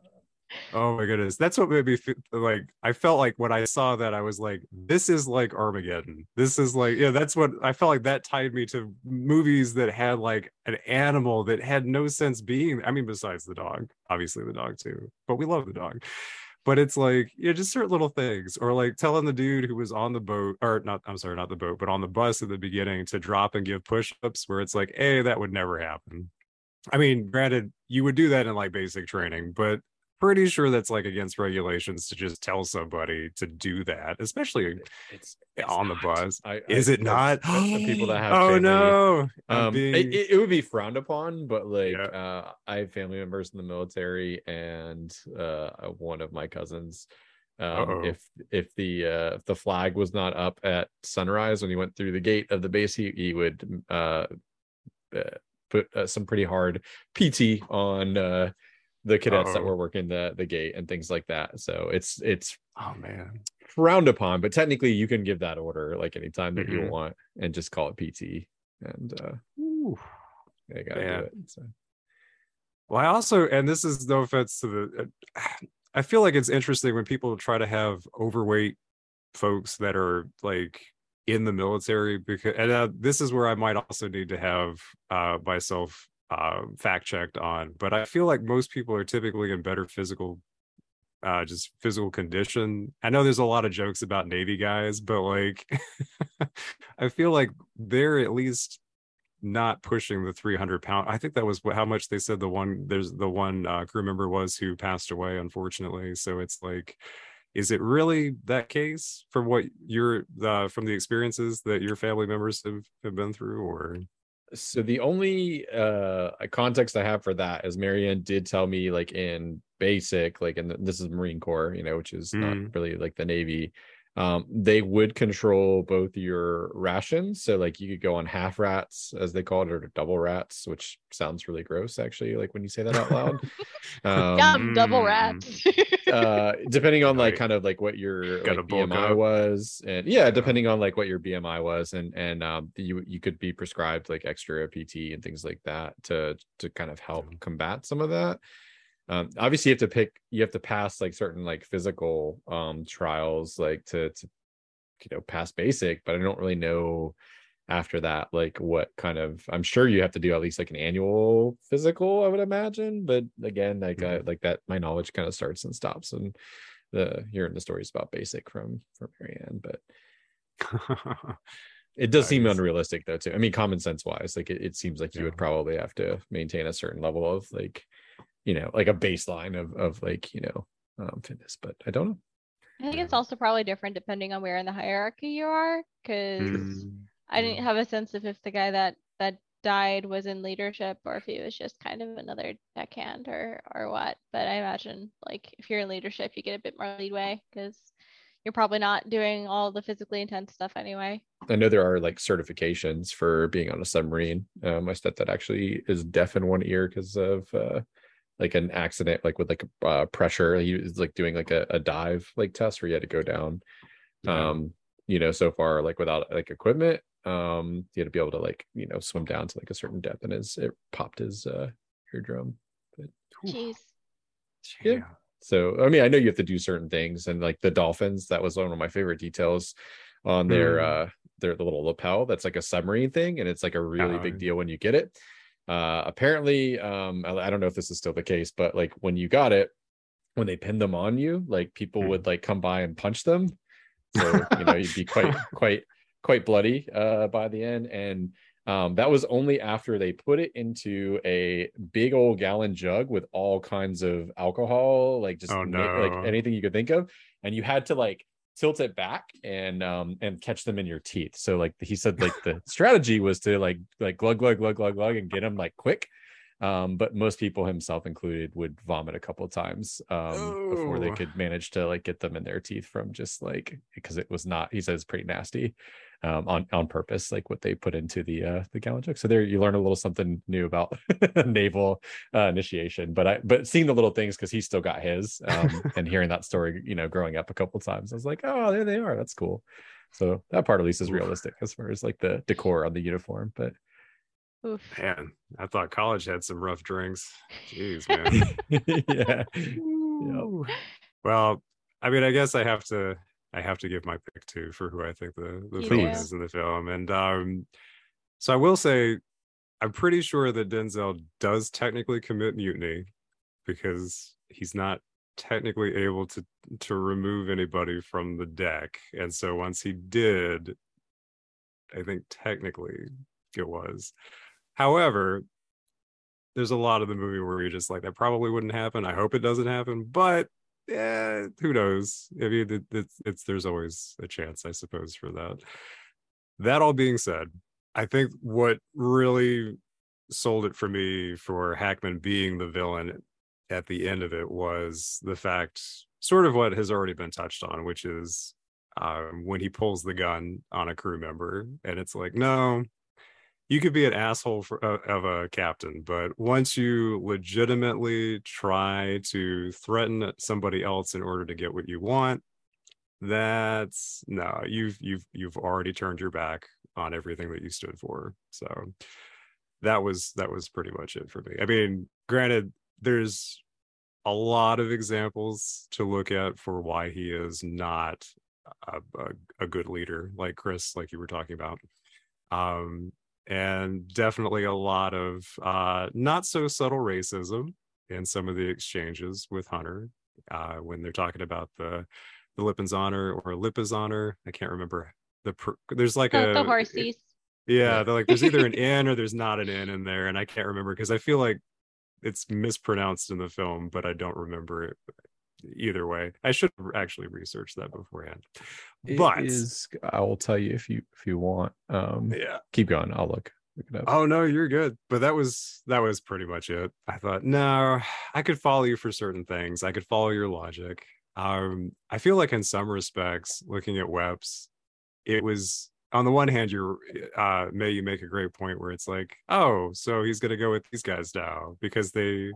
Oh my goodness. That's what made me feel like I felt like when I saw that I was like this is like Armageddon. This is like yeah, that's what I felt like that tied me to movies that had like an animal that had no sense being I mean besides the dog, obviously the dog too. But we love the dog. But it's like, yeah, just certain little things or like telling the dude who was on the boat or not I'm sorry, not the boat, but on the bus at the beginning to drop and give push-ups where it's like, "Hey, that would never happen." I mean, granted, you would do that in like basic training, but pretty sure that's like against regulations to just tell somebody to do that, especially it's, it's on not. the bus. I, Is I, it not? The people that have oh family, no, um, being... it, it, would be frowned upon, but like yeah. uh, I have family members in the military, and uh, one of my cousins. Um, if if the uh, if the flag was not up at sunrise when he went through the gate of the base, he he would uh, uh put uh, some pretty hard PT on uh, the cadets that Uh-oh. were working the the gate and things like that. So it's it's Oh man. frowned upon, but technically you can give that order like anytime that you Mhm. want and just call it PT. And uh Ooh. they gotta Man. do it. So Well, I also, and this is no offense to the, I feel like it's interesting when people try to have overweight folks that are like in the military because, and uh, this is where I might also need to have uh, myself uh, fact checked on. But I feel like most people are typically in better physical, uh, just physical condition. I know there's a lot of jokes about Navy guys, but like, I feel like they're at least not pushing the 300 pound i think that was how much they said the one there's the one uh, crew member was who passed away unfortunately so it's like is it really that case from what you're uh, from the experiences that your family members have, have been through or so the only uh context I have for that is Marianne did tell me like in basic, like and this is Marine Corps, you know, which is Mm. not really like the Navy. Um, they would control both your rations. So like you could go on half rats, as they call it, or double rats, which sounds really gross actually, like when you say that out loud. Um, Yum, double Mm. rats. uh depending on like kind of like what your like, bmi up. was and yeah, Yeah. depending on like what your bmi was and and um you you could be prescribed like extra pt and things like that to to kind of help combat some of that um obviously you have to pick you have to pass like certain like physical um trials like to to you know pass basic but i don't really know after that like what kind of i'm sure you have to do at least like an annual physical i would imagine but again like I, Mhm. like that my knowledge kind of starts and stops and the hearing the stories about basic from from marianne but it does seem unrealistic though too. I mean common sense wise like it, it seems like you would probably have to maintain a certain level of like you know like a baseline of of like you know um fitness but i don't know I think it's also probably different depending on where in the hierarchy you are, because Mm, I didn't have a sense of if the guy that that died was in leadership or if he was just kind of another deckhand or or what. But I imagine like if you're in leadership, you get a bit more leeway because you're probably not doing all the physically intense stuff anyway. I know there are like certifications for being on a submarine. Uh, my stepdad actually is deaf in one ear because of uh, like an accident, like with like uh, pressure. He was like doing like a, a dive like test where he had to go down. yeah. Um, you know, so far like without like equipment, um, he had to be able to like you know swim down to like a certain depth, and his it popped his uh, eardrum. But, Jeez. yeah. Yeah. So I mean, I know you have to do certain things, and like the dolphins, that was one of my favorite details on their Mm. uh their the little lapel. That's like a submarine thing, and it's like a really Uh, big deal when you get it. Uh apparently, um, I, I don't know if this is still the case, but like when you got it, when they pinned them on you, like people Mm. would like come by and punch them. So you know you'd be quite quite quite bloody uh by the end and um that was only after they put it into a big old gallon jug with all kinds of alcohol like just Oh, na- like anything you could think of and you had to like tilt it back and um and catch them in your teeth. So like he said like the strategy was to like like glug glug glug glug glug and get them like quick um but most people himself included would vomit a couple of times um before they could manage to like get them in their teeth from just like because it was not he says pretty nasty um on on purpose like what they put into the uh the gallon jug. So there you learn a little something new about naval uh initiation. But i but seeing the little things because he still got his um and hearing that story you know growing up a couple times i was like oh there they are. That's cool. So that part at least is realistic as far as like the decor on the uniform but Oof. Man, I thought college had some rough drinks. Jeez, man. yeah Ooh. Well, I mean, I guess I have to I have to give my pick too for who I think the the You villain is in the film. And um so I will say I'm pretty sure that Denzel does technically commit mutiny because he's not technically able to to remove anybody from the deck. And so once he did, I think technically it was. However, there's a lot of the movie where you're just like that probably wouldn't happen. I hope it doesn't happen, but yeah, who knows? I mean, it, it's it's there's always a chance, I suppose, for that. That all being said, I think what really sold it for me for Hackman being the villain at the end of it was the fact, sort of what has already been touched on, which is um, when he pulls the gun on a crew member, and it's like, no, you could be an asshole for, uh, of a captain, but once you legitimately try to threaten somebody else in order to get what you want, that's no, you've you've you've already turned your back on everything that you stood for. So that was that was pretty much it for me. I mean, granted, there's a lot of examples to look at for why he is not a, a, a good leader, like Chris, like you were talking about. Um, and definitely a lot of uh, not so subtle racism in some of the exchanges with Hunter uh, when they're talking about the the Lipin's honor or Lippa's honor. I can't remember the pr- there's like the, a the horsies. yeah, they're like there's either an N or there's not an N in there, and I can't remember because I feel like it's mispronounced in the film, but I don't remember it either way. I should actually research that beforehand. But is I will tell you if you if you want. Um yeah, keep going. I'll look. look it up. Oh no, you're good. But that was that was pretty much it. I thought, no, I could follow you for certain things. I could follow your logic. Um, I feel like in some respects, looking at Weps, it was on the one hand, you're uh May you make a great point where it's like, oh, so he's gonna go with these guys now because they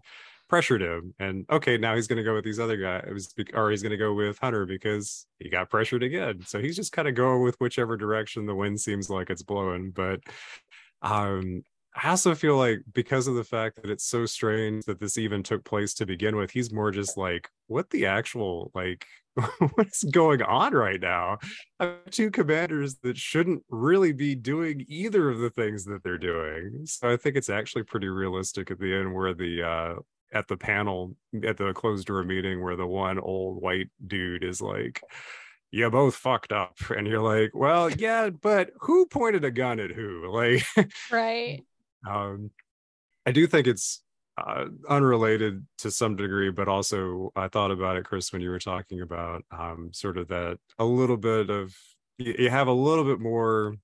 pressured him and okay now he's going to go with these other guys or he's going to go with hunter because he got pressured again. So he's just kind of going with whichever direction the wind seems like it's blowing but um i also feel like because of the fact that it's so strange that this even took place to begin with he's more just like what the actual like what's going on right now? Two commanders that shouldn't really be doing either of the things that they're doing so i think it's actually pretty realistic at the end where the uh at the panel at the closed door meeting where the one old white dude is like you both fucked up. And you're like well yeah but who pointed a gun at who? Like right. um i do think it's uh, unrelated to some degree but also i thought about it chris when you were talking about um sort of that a little bit of you, you have a little bit more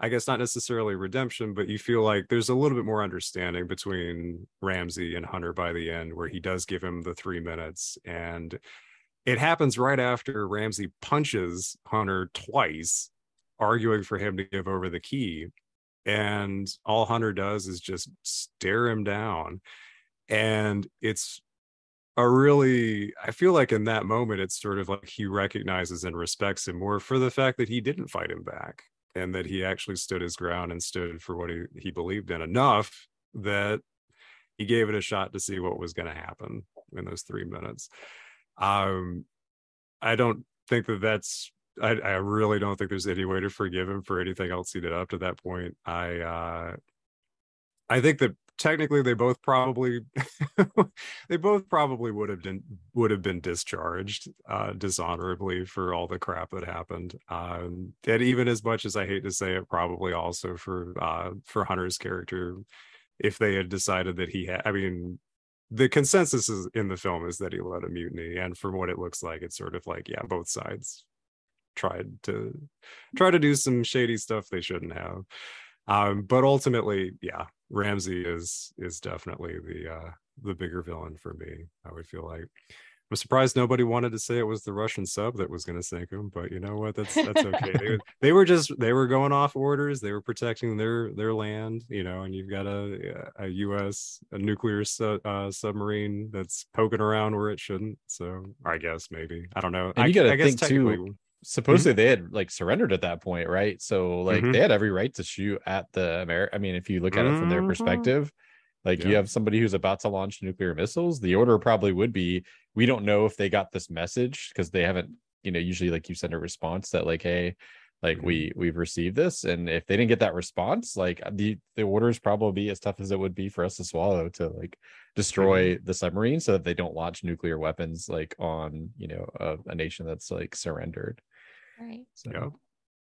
I guess not necessarily redemption, but you feel like there's a little bit more understanding between Ramsey and Hunter by the end, where he does give him the three minutes. And it happens right after Ramsey punches Hunter twice, arguing for him to give over the key. And all Hunter does is just stare him down. And it's a really, I feel like in that moment, it's sort of like he recognizes and respects him more for the fact that he didn't fight him back and that he actually stood his ground and stood for what he, he believed in enough that he gave it a shot to see what was going to happen in those three minutes. Um, I don't think that that's. I, I really don't think there's any way to forgive him for anything else he did up to that point. I uh, I think that technically they both probably they both probably would have been would have been discharged uh, dishonorably for all the crap that happened. Um, and even as much as i hate to say it probably also for uh, for hunter's character if they had decided that he had i mean the consensus is in the film is that he led a mutiny and from what it looks like it's sort of like yeah both sides tried to try to do some shady stuff they shouldn't have. Um, but ultimately yeah Ramsey is is definitely the uh the bigger villain for me. I would feel like I'm surprised nobody wanted to say it was the Russian sub that was going to sink him, but you know what? That's that's okay. they, they, were just they were going off orders. They were protecting their their land, you know. And you've got a a U.S. a nuclear su- uh, submarine that's poking around where it shouldn't. So I guess maybe I don't know. And I, you got to guess think too. Supposedly they had like surrendered at that point, right? So like Mhm. they had every right to shoot at the Amer. I mean, if you look at it from their Mhm. perspective, like you have somebody who's about to launch nuclear missiles. The order probably would be: we don't know if they got this message because they haven't. You know, usually like you send a response that like, hey, like Mhm. we we've received this, and if they didn't get that response, like the the order is probably as tough as it would be for us to swallow to like destroy Mm-hmm. the submarine so that they don't launch nuclear weapons like on you know a, a nation that's like surrendered. Right. So Yeah,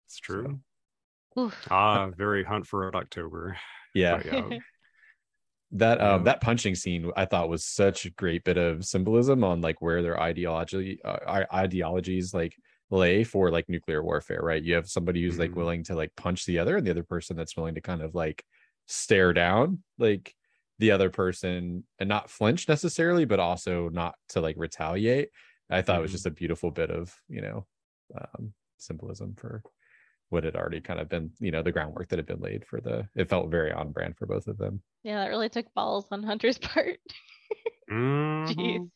it's true. Oof. Ah, very hunt for Red October. yeah, But yeah, that um that punching scene I thought was such a great bit of symbolism on like where their ideology uh, ideologies like lay for like nuclear warfare, right? You have somebody who's like Mhm. willing to like punch the other, and the other person that's willing to kind of like stare down like the other person and not flinch necessarily, but also not to like retaliate. I thought it was Mhm. just a beautiful bit of you know um, symbolism for what had already kind of been, you know, the groundwork that had been laid for the. It felt very on brand for both of them. Yeah, that really took balls on Hunter's part. Mhm. Jeez.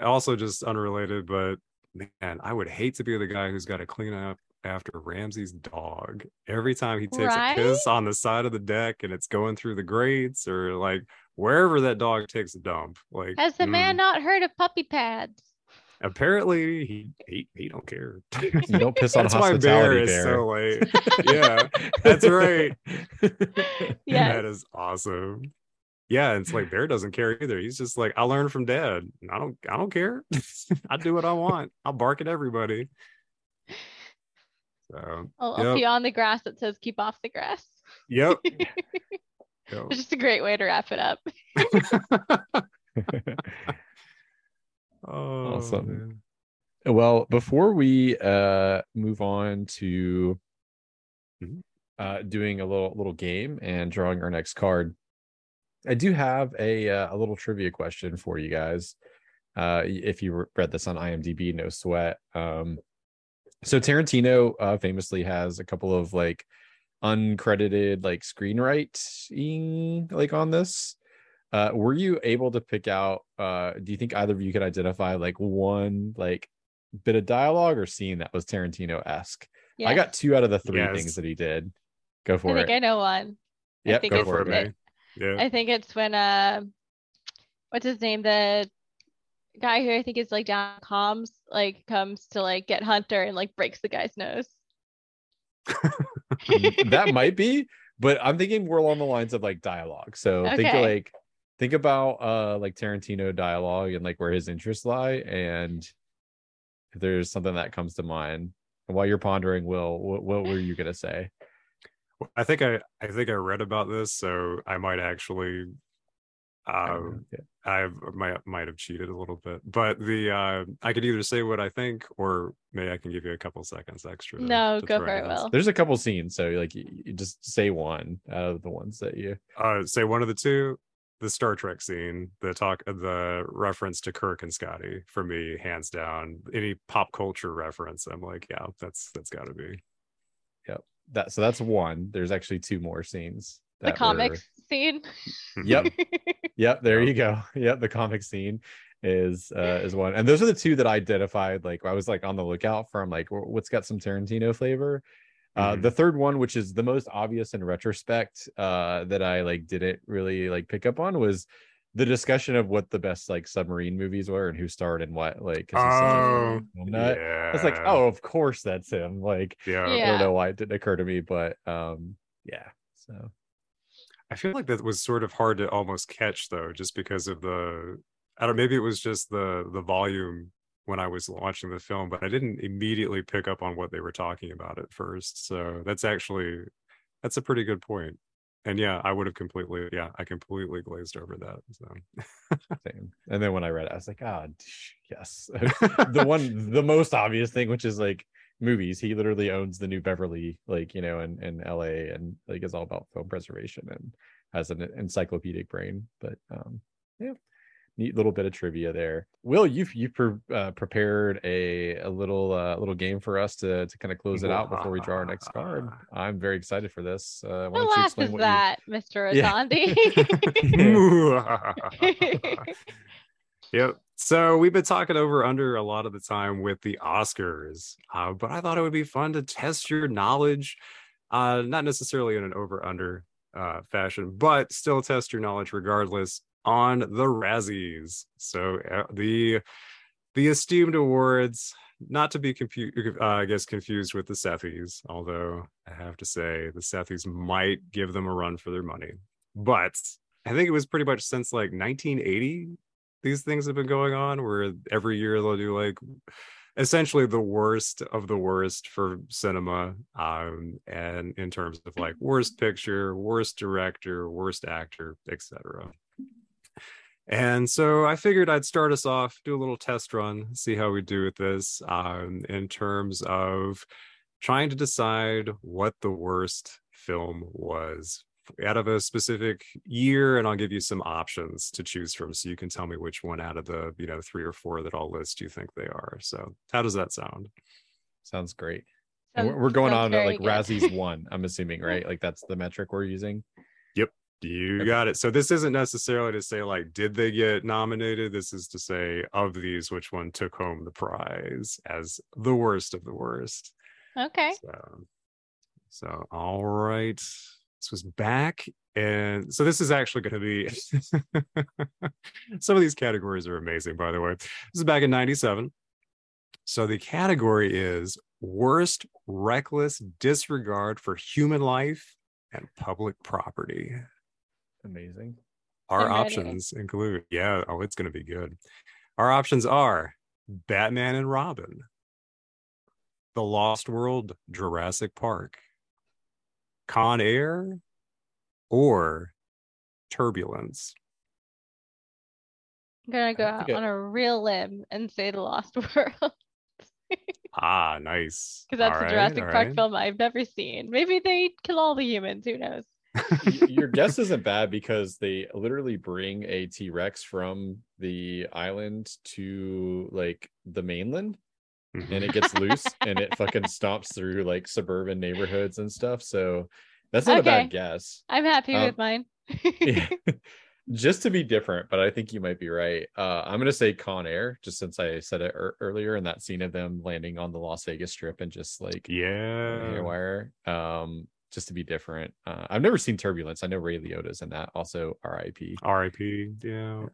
Also, just unrelated, but man, I would hate to be the guy who's got to clean up after Ramsey's dog every time he takes Right? a piss on the side of the deck and it's going through the grates or like wherever that dog takes a dump. Like, Has the man mm, not heard of puppy pads? Apparently he he, he don't care. You don't piss on That's why Bear is Bear. so late. yeah, that's right. Yes. That is awesome. Yeah, it's like Bear doesn't care either. He's just like, I learned from dad. I don't I don't care. I do what I want. I'll bark at everybody. So I'll, I'll Yep. pee on the grass that says keep off the grass. yep. Yep. It's just a great way to wrap it up. Oh, Awesome. man. well before we uh move on to Mhm. uh doing a little little game and drawing our next card i do have a uh, a little trivia question for you guys uh if you read this on imdb no sweat um so tarantino uh famously has a couple of like uncredited like screenwriting like on this uh were you able to pick out uh do you think either of you could identify like one like bit of dialogue or scene that was tarantino-esque Yeah. i got two out of the three Yes. things that he did go I for think it I know one. I think go it's for it, the- man. Yeah. I think it's when uh what's his name? The guy who I think is like down comms like comes to like get Hunter and like breaks the guy's nose. that might be but i'm thinking more along the lines of like dialogue so think like think about uh like tarantino dialogue and like where his interests lie and if there's something that comes to mind and while you're pondering will what, what were you gonna say I think I I think I read about this, so I might actually um Yeah. I might might have cheated a little bit. But the uh I could either say what I think or maybe I can give you a couple seconds extra. No, to go throw for it, this. Will. there's a couple scenes so like you, you just say one out of the ones that you Uh say one of the two, the Star Trek scene, the talk the reference to Kirk and Scotty for me, hands down. Any pop culture reference, I'm like, yeah, that's that's gotta be. Yep. That so that's one there's actually two more scenes The comic comics scene. Yep. Yep, there you go. Yep, the comic scene is uh is one. And those are the two that I identified like I was like on the lookout for. I'm like what's got some Tarantino flavor? Uh Mhm. the third one which is the most obvious in retrospect uh that I like didn't really like pick up on was the discussion of what the best like submarine movies were and who starred in what like 'cause he's such Oh, yeah. I was like, oh, of course that's him. Like yeah. I don't know why it didn't occur to me, but um yeah. So I feel like that was sort of hard to almost catch though, just because of the I don't maybe it was just the the volume when I was watching the film, but I didn't immediately pick up on what they were talking about at first. So that's actually that's a pretty good point. And yeah, I would have completely yeah, I completely glazed over that. So same. And then when I read it, I was like, ah, yes. the one the most obvious thing, which is like movies. He literally owns the new Beverly, like, you know, in, in LA and like is all about film preservation and has an encyclopedic brain. But um yeah. Neat little bit of trivia there. Will you've you pre- uh, prepared a a little uh, little game for us to to kind of close it out before we draw our next card. I'm very excited for this. Uh, why What don't you explain what that, Mr. Yeah. Yep. So we've been talking over under a lot of the time with the Oscars, uh, but I thought it would be fun to test your knowledge, uh, not necessarily in an over under uh, fashion, but still test your knowledge regardless on the Razzies. So uh, the the esteemed awards, not to be confu- uh, I guess confused with the Sethies, although I have to say the Sethies might give them a run for their money. But I think it was pretty much since like 1980 these things have been going on where every year they'll do like essentially the worst of the worst for cinema um and in terms of like worst picture worst director worst actor etc and so i figured i'd start us off do a little test run see how we do with this um in terms of trying to decide what the worst film was out of a specific year and I'll give you some options to choose from so you can tell me which one out of the, you know, three or four that I'll list you think they are. So, how does that sound? Sounds great. We're- Sounds- we're going on like good. Razzies one, I'm assuming, right? Like that's the metric we're using. You got it. So this isn't necessarily to say like, did they get nominated? This is to say of these, which one took home the prize as the worst of the worst. Okay. So, so all right. This was back. And so this is actually going to be some of these categories are amazing, by the way. This is back in 97. So the category is worst reckless disregard for human life and public property. Amazing. Our I'm ready. options include, yeah, oh, it's going to be good. Our options are Batman and Robin, The Lost World, Jurassic Park, Con Air, or Turbulence. I'm gonna go out on a real limb and say the Lost World. Ah, nice. Because that's All a right, Jurassic all Park right. film I've never seen. Maybe they kill all the humans. Who knows? Your guess isn't bad because they literally bring a T Rex from the island to like the mainland Mhm. and it gets loose and it fucking stomps through like suburban neighborhoods and stuff. So that's not a bad guess. I'm happy Um, with mine. yeah. just to be different, but I think you might be right. Uh, I'm gonna say Con Air, just since I said it ear- earlier in that scene of them landing on the Las Vegas Strip and just like Yeah. haywire. Um, just to be different. Uh, I've never seen Turbulence. I know Ray Liotta's in that. Also, R.I.P. R.I.P. Yeah.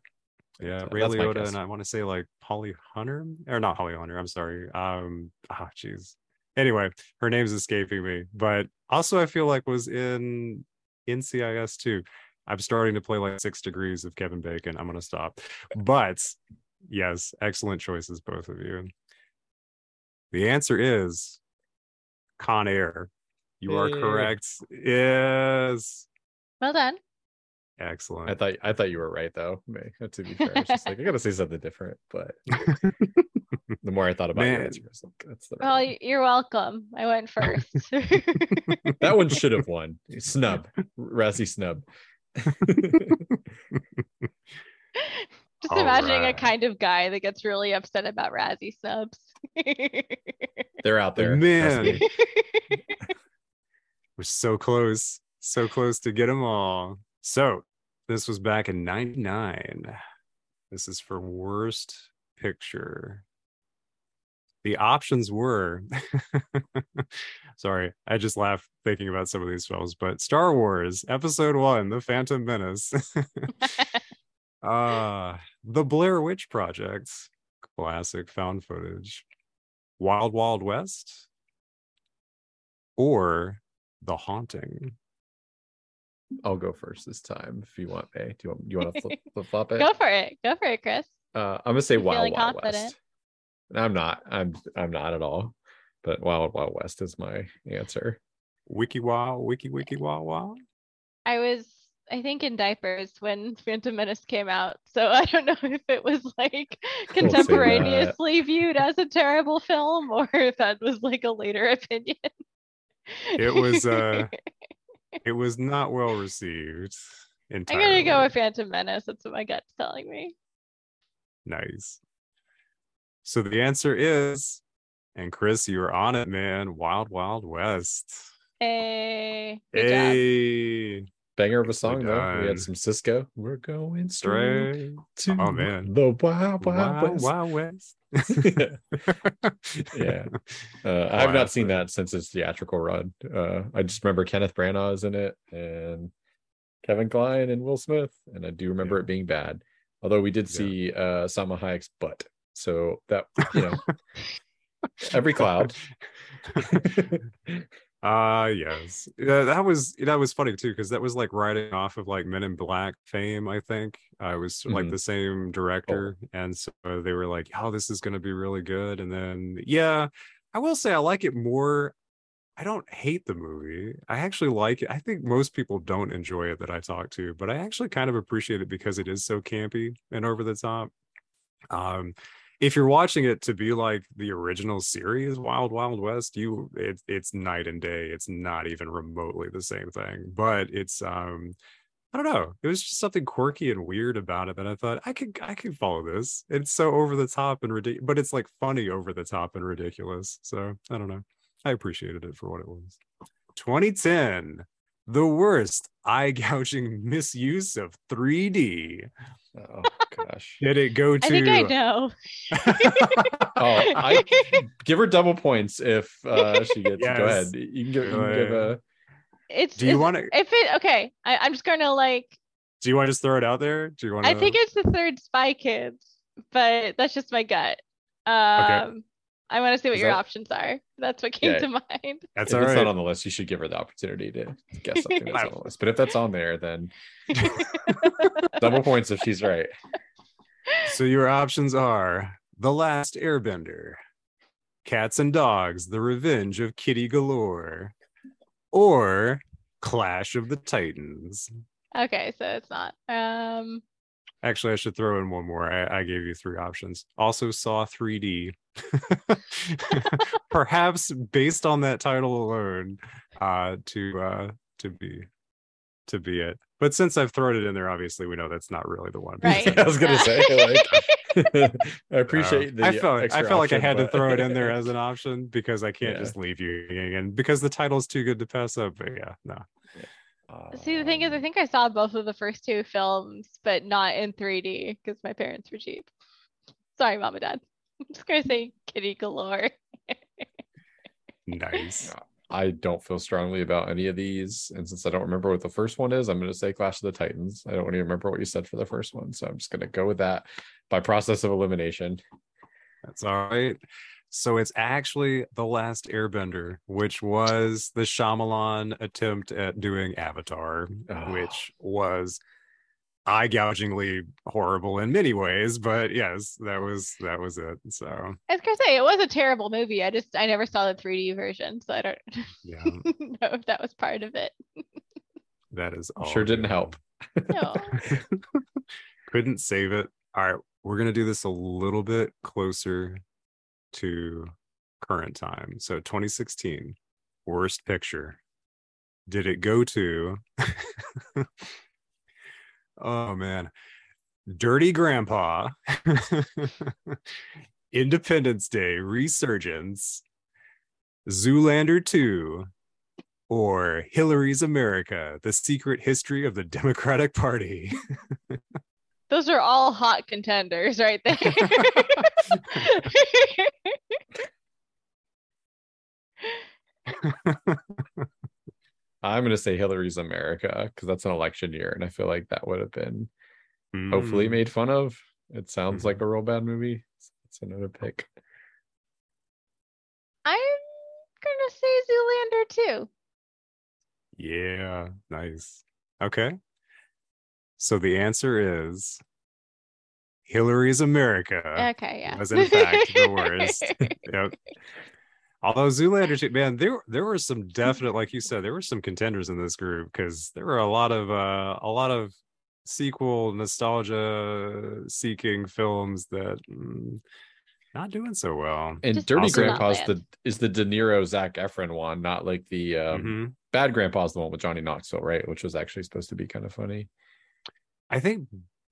Yeah. So Ray Liotta and I want to say like Holly Hunter or not Holly Hunter. I'm sorry. Um. Ah, jeez. Anyway, her name's escaping me, but also I feel like was in NCIS too. I'm starting to play like six degrees of Kevin Bacon. I'm gonna stop. But yes, excellent choices, both of you. The answer is Con Air. You are Yay. correct. Yes. Well done. Excellent. I thought I thought you were right though. To be fair, I was just like I gotta say something different. But the more I thought about your answer, I was like, that's the right Well, one. you're welcome. I went first. that one should have won. Snub, Razzie snub. Just All imagining a kind of guy that gets really upset about Razzie subs. They're out there. Man. We're so close, so close to get them all. So this was back in 99. This is for worst picture. The options were sorry, I just laugh thinking about some of these films, but Star Wars Episode One, The Phantom Menace. uh The Blair Witch Project, classic found footage. Wild Wild West, or The Haunting. I'll go first this time if you want, May. Do you want you want to flip, flip flop it? Go for it. Go for it, Chris. Uh, I'm gonna say You Wild Wild confident? West. I'm not. I'm I'm not at all. But Wild Wild West is my answer. Wiki wow, wiki wiki wow wow. I was, I think, in diapers when Phantom Menace came out, so I don't know if it was like contemporaneously viewed as a terrible film or if that was like a later opinion. It was, uh, It was not well received. I'm gonna go with Phantom Menace. That's what my gut's telling me. nice. So the answer is, and Chris, you were on it, man. Wild Wild West. Hey. Hey, Banger of a song though. We had some Sisqó. We're going straight straight. to Oh, man. the Wild Wild Wild West. Wild West. Yeah. Uh, I have not seen that since its theatrical run. Uh, I just remember Kenneth Branagh is in it and Kevin Kline and Will Smith, and I do remember Yeah. it being bad. Although we did Yeah. see uh, Salma Hayek's butt, so that you know, every cloud. Ah, yes. Yeah, that was that was funny too because that was like riding off of like Men in Black fame. I think uh, it was like Mhm. the same director, and so they were like, "Oh, this is going to be really good." And then, yeah, I will say I like it more. I don't hate the movie. I actually like it. I think most people don't enjoy it that I talk to, but I actually kind of appreciate it because it is so campy and over the top. Um, if you're watching it to be like the original series wild wild west you it, it's night and day. It's not even remotely the same thing but it's um i don't know. It was just something quirky and weird about it that i thought i could i could follow this. It's so over the top and ridiculous but it's like funny over the top and ridiculous. So i don't know. I appreciated it for what it was. 2010, the worst eye gouging misuse of 3D. Oh gosh. Did it go to? I think I know. Oh, I give her double points if uh, she gets. Go ahead. You can give. You can give a. it's Do you want to? if it okay, I, I'm just gonna like Do you want to just throw it out there? Do you want? I think it's the third Spy Kids, but that's just my gut. Um I want to see what Is your that- options are. That's what came Yeah. to mind. that's if all it's right. not on the list, you should give her the opportunity to guess something that's on the list. But if that's on there, then double points if she's right. So your options are The Last Airbender, Cats and Dogs, The Revenge of Kitty Galore, or Clash of the Titans. Okay, so it's not. Um Actually, I should throw in one more. I, I gave you three options. Also saw 3D. Perhaps based on that title alone, uh, to uh to be to be it. But since I've thrown it in there, obviously we know that's not really the one. Right. I was gonna say, like, I appreciate Uh, the. I felt I extra felt like I option, had to throw it in there as an option because I can't Yeah. just leave you hanging. And because the title's too good to pass up. But yeah, no. See the thing is I Um, think I saw both of the first two films, but not in 3D because my parents were cheap. Sorry, mom and dad. I'm just gonna say Kitty Galore. Nice. I don't feel strongly about any of these, and since I don't remember what the first one is, I'm going to say Clash of the Titans. I don't even remember what you said for the first one, so I'm just going to go with that by process of elimination. That's all right. So it's actually The Last Airbender, which was the Shyamalan attempt at doing Avatar, Oh. which was eye gougingly horrible in many ways. But yes, that was that was it. So I was gonna say it was a terrible movie. I just I never saw the 3D version, so I don't yeah, know if that was part of it. that is all. Sure didn't help. No. Couldn't save it. All right, we're gonna do this a little bit closer to current time. So 2016, worst picture. Did it go to? oh man, Dirty Grandpa, Independence Day, Resurgence, Zoolander 2, or Hillary's America: The Secret History of the Democratic Party. Those are all hot contenders right there. I'm going to say Hillary's America because that's an election year, and I feel like that would have been hopefully Mm. made fun of. It sounds Mhm. like a real bad movie. It's another pick. I'm gonna say Zoolander too. Yeah, nice. Okay. So the answer is Hillary's America Okay, yeah. was in fact the worst. yep. Although Zoolander, too- man, there there were some definite, like you said, there were some contenders in this group because there were a lot of uh, a lot of sequel nostalgia seeking films that mm, not doing so well. And Just Dirty also- Grandpa's the is the De Niro Zac Efron one, not like the um, Mhm. Bad Grandpa's the one with Johnny Knoxville, right? Which was actually supposed to be kind of funny. I think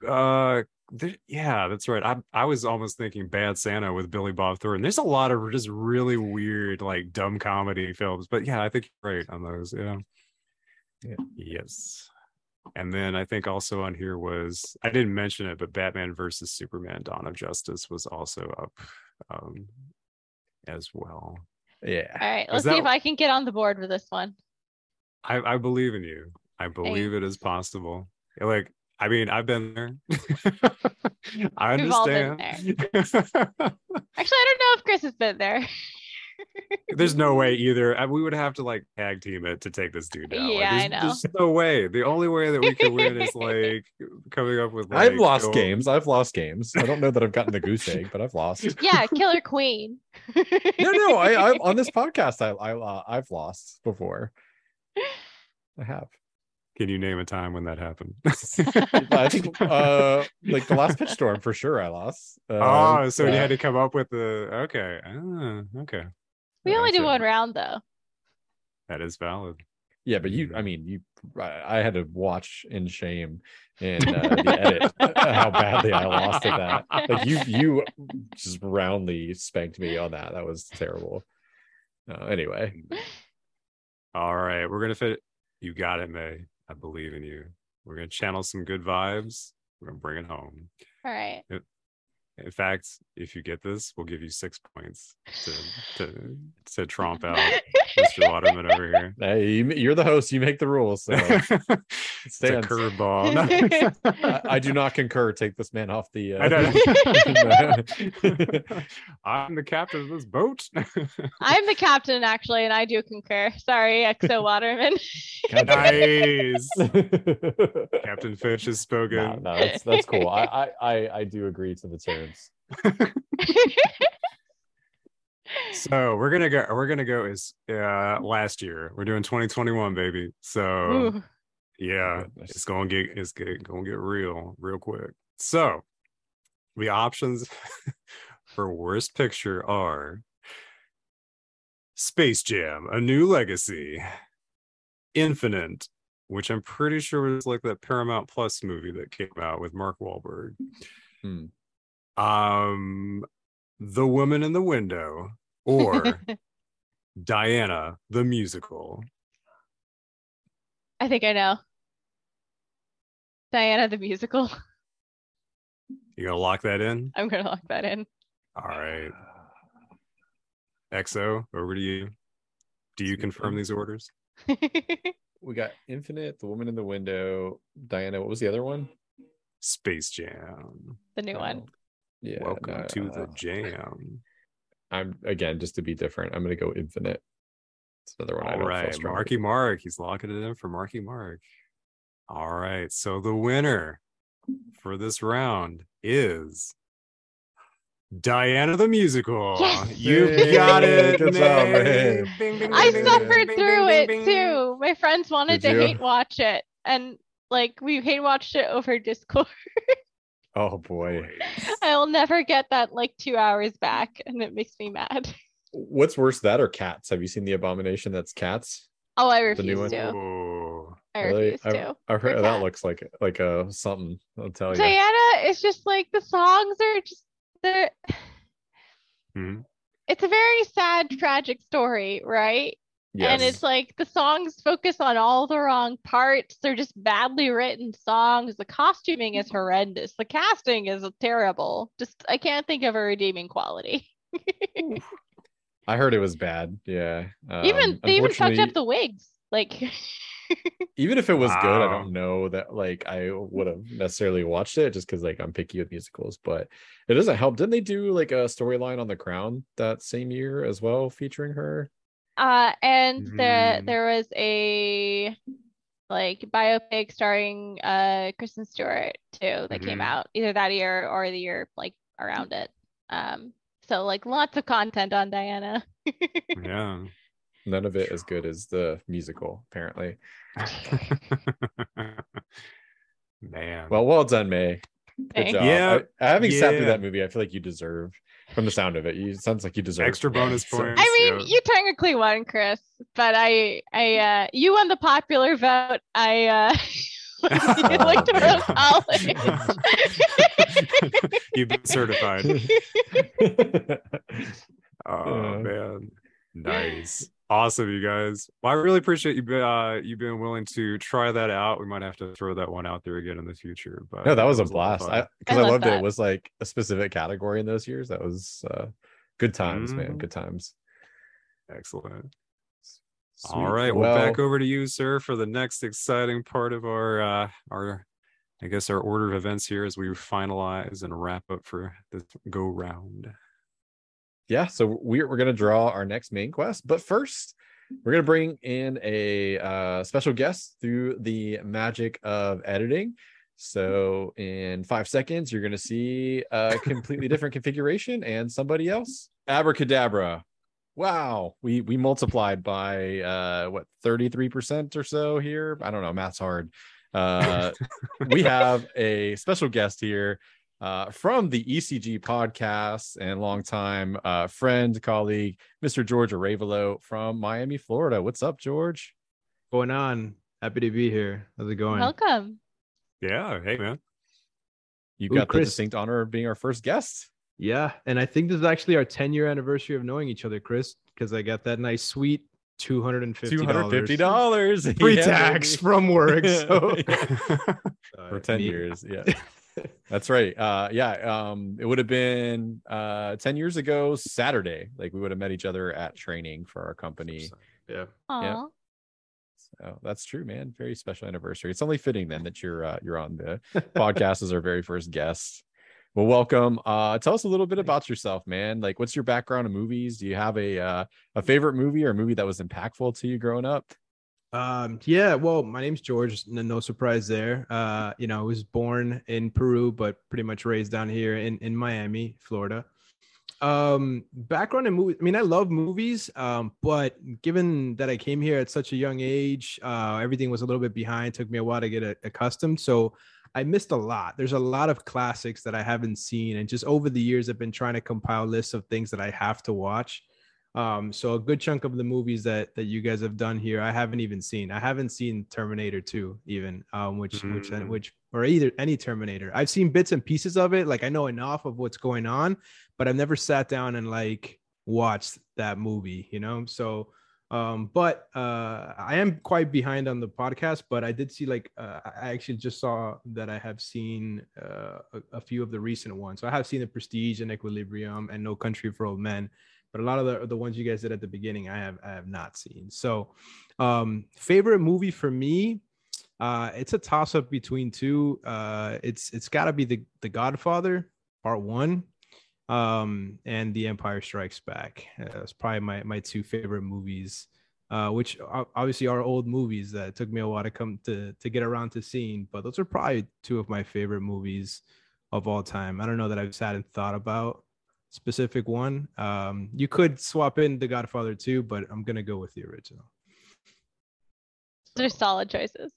uh there, yeah, that's right. I I was almost thinking Bad Santa with Billy Bob Thornton. There's a lot of just really weird, like dumb comedy films. But yeah, I think you're right on those. Yeah. Yeah. Yes. And then I think also on here was I didn't mention it, but Batman versus Superman Dawn of Justice was also up um as well. Yeah. All right, let's see if I can get on the board with this one. I, I believe in you. I believe it is possible. Like, I mean, I've been there. I We've all been understand. Actually, I don't know if Chris has been there. there's no way either. Uh, We would have to like tag team it to take this dude down. Like, Yeah, I know. There's no way. The only way that we can win is like coming up with. Like, I've lost yo- games. I've lost games. I don't know that I've gotten the goose egg, but I've lost. yeah, Killer Queen. No, no. I, I on this podcast, I, I uh, I've lost before. I have. Can you name a time when that happened? I think uh like the last pitch storm for sure. I lost. Um, oh, so you had to come up with the okay. Ah, okay, we only do Gotcha. one round though. that is valid. Yeah, but you, I mean, you, I I had to watch in shame in uh, the edit how badly I lost at that. Like you, you just roundly spanked me on that. That was terrible. Uh, anyway, All right, we're gonna fit. You got it, May. I believe in you. We're gonna channel some good vibes. We're gonna bring it home. All right. In fact, if you get this, we'll give you six points to to to tromp out Mr. Waterman over here. hey, you, you're the host. You make the rules. So it's a stands. curveball. I, I do not concur. Take this man off the. Uh, I I'm the captain of this boat. I'm the captain actually, and I do concur. Sorry, XO Waterman. nice. Captain Finch has spoken. no, no, that's that's cool. I, I I I do agree to the terms. So we're gonna go. We're gonna go as uh, last year. We're doing 2021, baby. So Ooh. yeah, Goodness. it's gonna get it's get, gonna get real real quick. So the options for worst picture are Space Jam: A New Legacy, Infinite, which I'm pretty sure was like that Paramount Plus movie that came out with Mark Wahlberg. Hmm. Um, The Woman in the Window, or Diana the musical. I think I know. Diana the musical. You gonna lock that in? I'm gonna lock that in. All right. XO, over to you. Do you confirm these orders? We got Infinite, The Woman in the Window, Diana. What was the other one? Space Jam. the new one. Yeah. Welcome no, to the uh, jam. I'm again just to be different. I'm gonna go Infinite. It's another one I don't right, Marky Mark. He's locking it in for Marky Mark. All right. so the winner for this round is Diana the musical. Yes! You got it. good job, May. man. Bing, bing, I bing, bing, suffered bing, through bing, it bing, too. My friends wanted Did to you? hate watch it, and like we hate watched it over Discord. Oh boy. I'll never get that like two hours back, and it makes me mad. What's worse, that or cats? Have you seen the abomination that's cats? Oh, I The new refuse one? to. Ooh. I refuse I've- to. I've heard that looks like like a something. I'll tell you. Diana is just like the songs are just they're. Hmm. It's a very sad, tragic story, right? And it's like the songs focus on all the wrong parts. They're just badly written songs. The costuming is horrendous. The casting is terrible. Just I can't think of a redeeming quality. I heard it was bad. Yeah. even Um, they even touch unfortunately, up the wigs. Like even if it was good, I don't know that like I would have necessarily watched it just because like I'm picky with musicals, but it doesn't help. Didn't they do like a storyline on The Crown that same year as well, featuring her? Uh and there Mm. there was a like biopic starring uh Kristen Stewart too that came Mhm. out either that year or the year like around it. Um so like lots of content on Diana. Yeah. None of it as good as the musical, apparently. Man. Well, well done, May. Good Thanks. job. Yeah, I, having sat through that movie, I feel like you deserve, from the sound of it, you it sounds like you deserve Extra bonus So- points. I mean, yeah. you technically won, Chris, but I, I, uh, you won the popular vote. I, uh, you looked man. real college. You've been certified. Oh man, nice, awesome, you guys. Well, I really appreciate you. be- Uh, you being willing to try that out. We might have to throw that one out there again in the future. But no, that uh, was a blast. fun. I because I I, loved it. that. It was like a specific category in those years. That was uh, good times, man. Mhm. Good times. Excellent. Sweet. All right, well, well, back over to you, sir, for the next exciting part of our uh, our, I guess our order of events here as we finalize and wrap up for this go round. Yeah. So we're we're gonna draw our next main quest, but first we're gonna bring in a uh, special guest through the magic of editing. So in five seconds, you're gonna see a completely different configuration and somebody else. Abracadabra. Wow, we we multiplied by uh what 33% or so here. I don't know, math's hard. Uh we have a special guest here uh from the ECG podcast and longtime uh friend, colleague, Mr. George Aravalo from Miami, Florida. What's up, George? going on? Happy to be here. How's it going? Welcome. Yeah, hey man. You Ooh, got the distinct honor of being our first guest. Yeah, and I think this is actually our 10 year anniversary of knowing each other, Chris. because I got that nice sweet two hundred and fifty dollars, free tax from work. So for ten years, yeah. That's right. Uh, yeah. Um, it would have been uh 10 years ago, Saturday. Like we would have met each other at training for our company. Yeah. Aww. Yeah. So that's true, man. Very special anniversary. It's only fitting then that you're uh, you're on the podcast as our very first guest. Well, welcome. Uh, tell us a little bit about yourself, man. Like, what's your background in movies? Do you have a uh, a favorite movie or a movie that was impactful to you growing up? Um, yeah, well, my name's George. No, surprise there. Uh, you know, I was born in Peru, but pretty much raised down here in, in Miami, Florida. Um, background in movies. I mean, I love movies. Um, but given that I came here at such a young age, uh, everything was a little bit behind. It took me a while to get a, accustomed. So I missed a lot. There's a lot of classics that I haven't seen, and just over the years, I've been trying to compile lists of things that I have to watch. Um, so a good chunk of the movies that that you guys have done here, I haven't even seen. I haven't seen Terminator 2 even, um, which mm. which which or either any Terminator. I've seen bits and pieces of it. Like I know enough of what's going on, but I've never sat down and like watched that movie, you know? So um, but uh, I am quite behind on the podcast, but I did see like uh, I actually just saw that I have seen uh, a, a, few of the recent ones. So I have seen The Prestige and Equilibrium and No Country for Old Men but a lot of the, the ones you guys did at the beginning i have i have not seen. So um favorite movie for me uh it's a toss up between two. Uh it's it's got to be the the godfather part one um and the empire strikes back. Uh, it's probably my my two favorite movies uh which obviously are old movies that took me a while to come to to get around to seeing but those are probably two of my favorite movies of all time. I don't know that i've sat and thought about specific one. Um, you could swap in The Godfather 2, but I'm gonna go with the original. They're solid choices.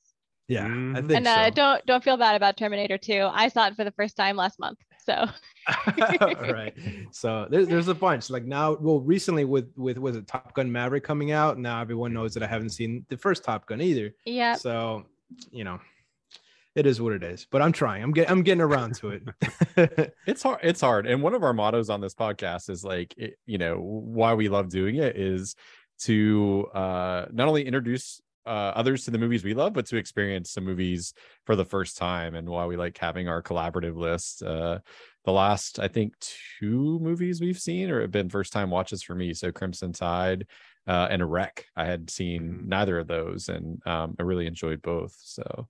Yeah, I mm-hmm. think and uh, so. don't don't feel bad about Terminator 2. I saw it for the first time last month, so. right. So there's there's a bunch. Like now, well, recently with with was it Top Gun Maverick coming out? Now everyone knows that I haven't seen the first Top Gun either. Yeah. So you know, it is what it is. But I'm trying. I'm getting I'm getting around to it. it's hard. It's hard. And one of our mottos on this podcast is like, it, you know, why we love doing it is to uh, not only introduce uh, others to the movies we love, but to experience some movies for the first time, and why we like having our collaborative list. Uh, the last, I think, two movies we've seen or have been first time watches for me. So Crimson Tide uh, and a Rec. I had seen mm-hmm. neither of those, and um, I really enjoyed both. So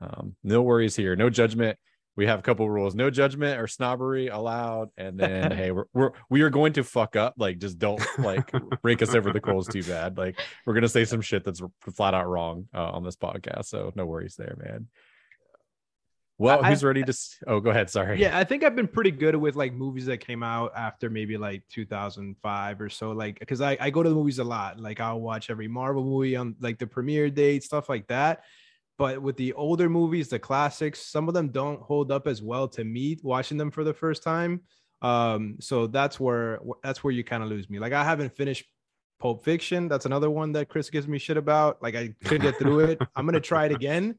um, no worries here, no judgment. We have a couple rules: no judgment or snobbery allowed. And then, hey, we're, we're we are going to fuck up. Like, just don't like break us over the coals too bad. Like, we're gonna say some shit that's flat out wrong uh, on this podcast. So no worries there, man. Well, I, who's ready to? Oh, go ahead. Sorry. Yeah, I think I've been pretty good with like movies that came out after maybe like 2005 or so. Like, because I, I go to the movies a lot. Like, I'll watch every Marvel movie on like the premiere date, stuff like that. But with the older movies, the classics, some of them don't hold up as well to me watching them for the first time. Um, so that's where that's where you kind of lose me. Like I haven't finished Pulp Fiction. That's another one that Chris gives me shit about. Like I couldn't get through it. I'm gonna try it again.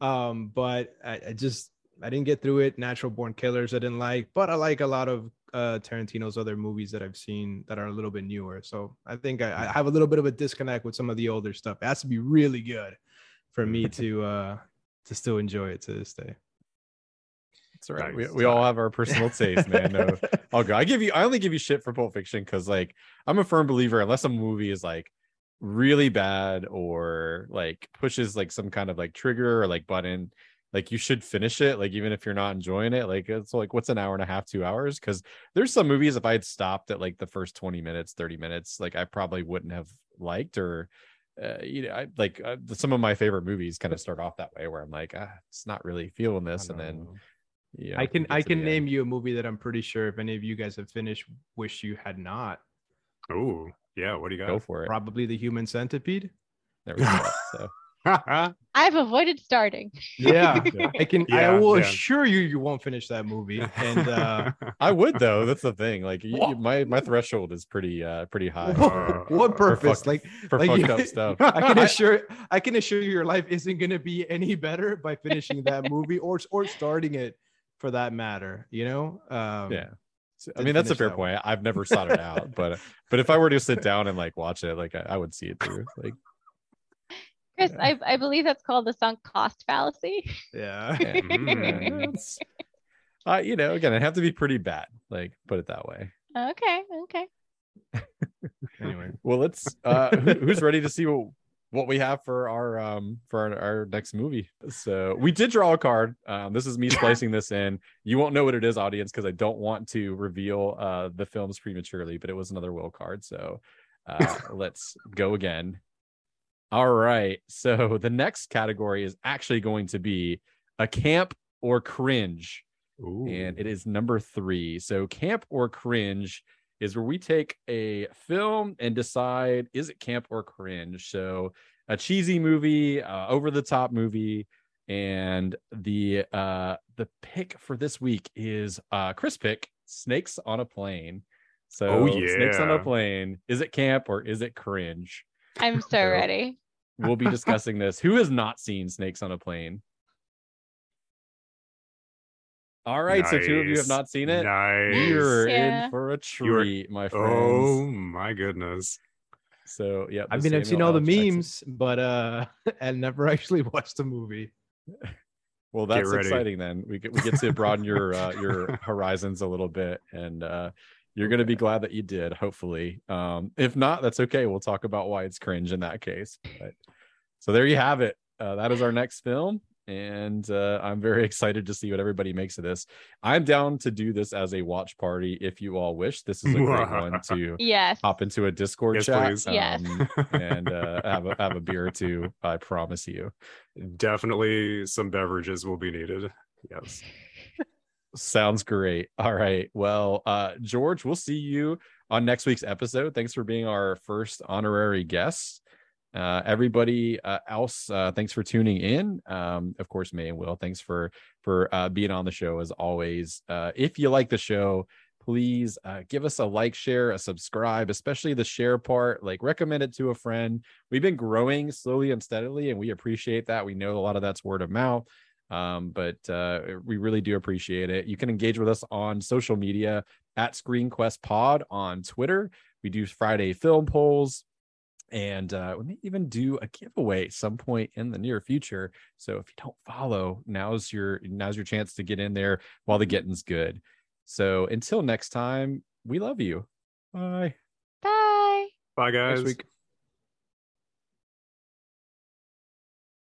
Um, but I, I just I didn't get through it. Natural Born Killers I didn't like, but I like a lot of uh, Tarantino's other movies that I've seen that are a little bit newer. So I think I, I, have a little bit of a disconnect with some of the older stuff. It has to be really good for me to uh to still enjoy it to this day. That's right. Nice. We, we all have our personal taste, man. No, I'll go. I give you I only give you shit for Pulp Fiction because like I'm a firm believer unless a movie is like really bad or like pushes like some kind of like trigger or like button like you should finish it like even if you're not enjoying it like it's like what's an hour and a half two hours because there's some movies if i had stopped at like the first 20 minutes 30 minutes like i probably wouldn't have liked or uh, you know, I like uh, some of my favorite movies kind of start off that way where I'm like, ah, it's not really feeling this, and then yeah, I can I can name end. you a movie that I'm pretty sure if any of you guys have finished, wish you had not. Oh yeah, what do you got? Go for it. Probably the Human Centipede. There we go. so I've avoided starting. Yeah, I can. Yeah, I will yeah. assure you, you won't finish that movie. And uh, I would though. That's the thing. Like you, my my threshold is pretty uh pretty high. What, what purpose? For like for like, fucked up stuff. I can assure I can assure you, your life isn't going to be any better by finishing that movie or or starting it, for that matter. You know. Um, yeah. I mean, that's a fair that one. point. I've never sought it out, but but if I were to sit down and like watch it, like I, I would see it through. Like, Chris, Yeah. I, I believe that's called the sunk cost fallacy. Yeah. yeah, Mm. uh, you know, again, it'd have to be pretty bad. Like, put it that way. Okay, okay. anyway. Well, let's. Uh, who, who's ready to see what what we have for our um for our, our next movie? So we did draw a card. Um, this is me splicing this in. You won't know what it is, audience, because I don't want to reveal uh the films prematurely. But it was another will card. So uh, let's go again. All right. So the next category is actually going to be a camp or cringe Ooh. and it is number three. So, camp or cringe is where we take a film and decide is it camp or cringe. So, a cheesy movie, uh, over the top movie, and the uh the pick for this week is uh Chris pick Snakes on a Plane. So, Oh, Snakes on a. Plane. Is it camp or is it cringe? I'm so So- ready. We'll be discussing this. Who has not seen Snakes on a Plane? All right, so two of you have not seen it. Nice. You're Yeah. in for a are- treat, my friends. Oh my goodness. So yeah, I the mean, I've seen Samuel all the L. Jackson- memes, but uh, and never actually watched the movie. Well, that's exciting. Then we get we get to broaden your uh, your horizons a little bit, and uh, you're going to be glad that you did. Hopefully, um, if not, that's okay. We'll talk about why it's cringe in that case. But so there you have it. Uh, that is our next film, and uh, I'm very excited to see what everybody makes of this. I'm down to do this as a watch party if you all wish. This is a great one to Yes. hop into a Discord Yes, chat please. Yes. um, and uh, have a have a beer or two. I promise you. Definitely some beverages will be needed. Yes. Sounds great. All right. Well, uh, George, we'll see you on next week's episode. Thanks for being our first honorary guest. Uh, everybody uh, else, uh, thanks for tuning in. Um, of course, May and Will, thanks for for uh, being on the show as always. Uh, if you like the show, please uh, give us a like, share, a subscribe, especially the share part. Like, recommend it to a friend. We've been growing slowly and steadily, and we appreciate that. We know a lot of that's word of mouth um, but uh, we really do appreciate it. You can engage with us on social media at ScreenQuest Pod on Twitter. We do Friday film polls, and uh, we may even do a giveaway at some point in the near future. So if you don't follow, now's your now's your chance to get in there while the getting's good. So until next time, we love you. Bye. Bye. Bye guys. Next week.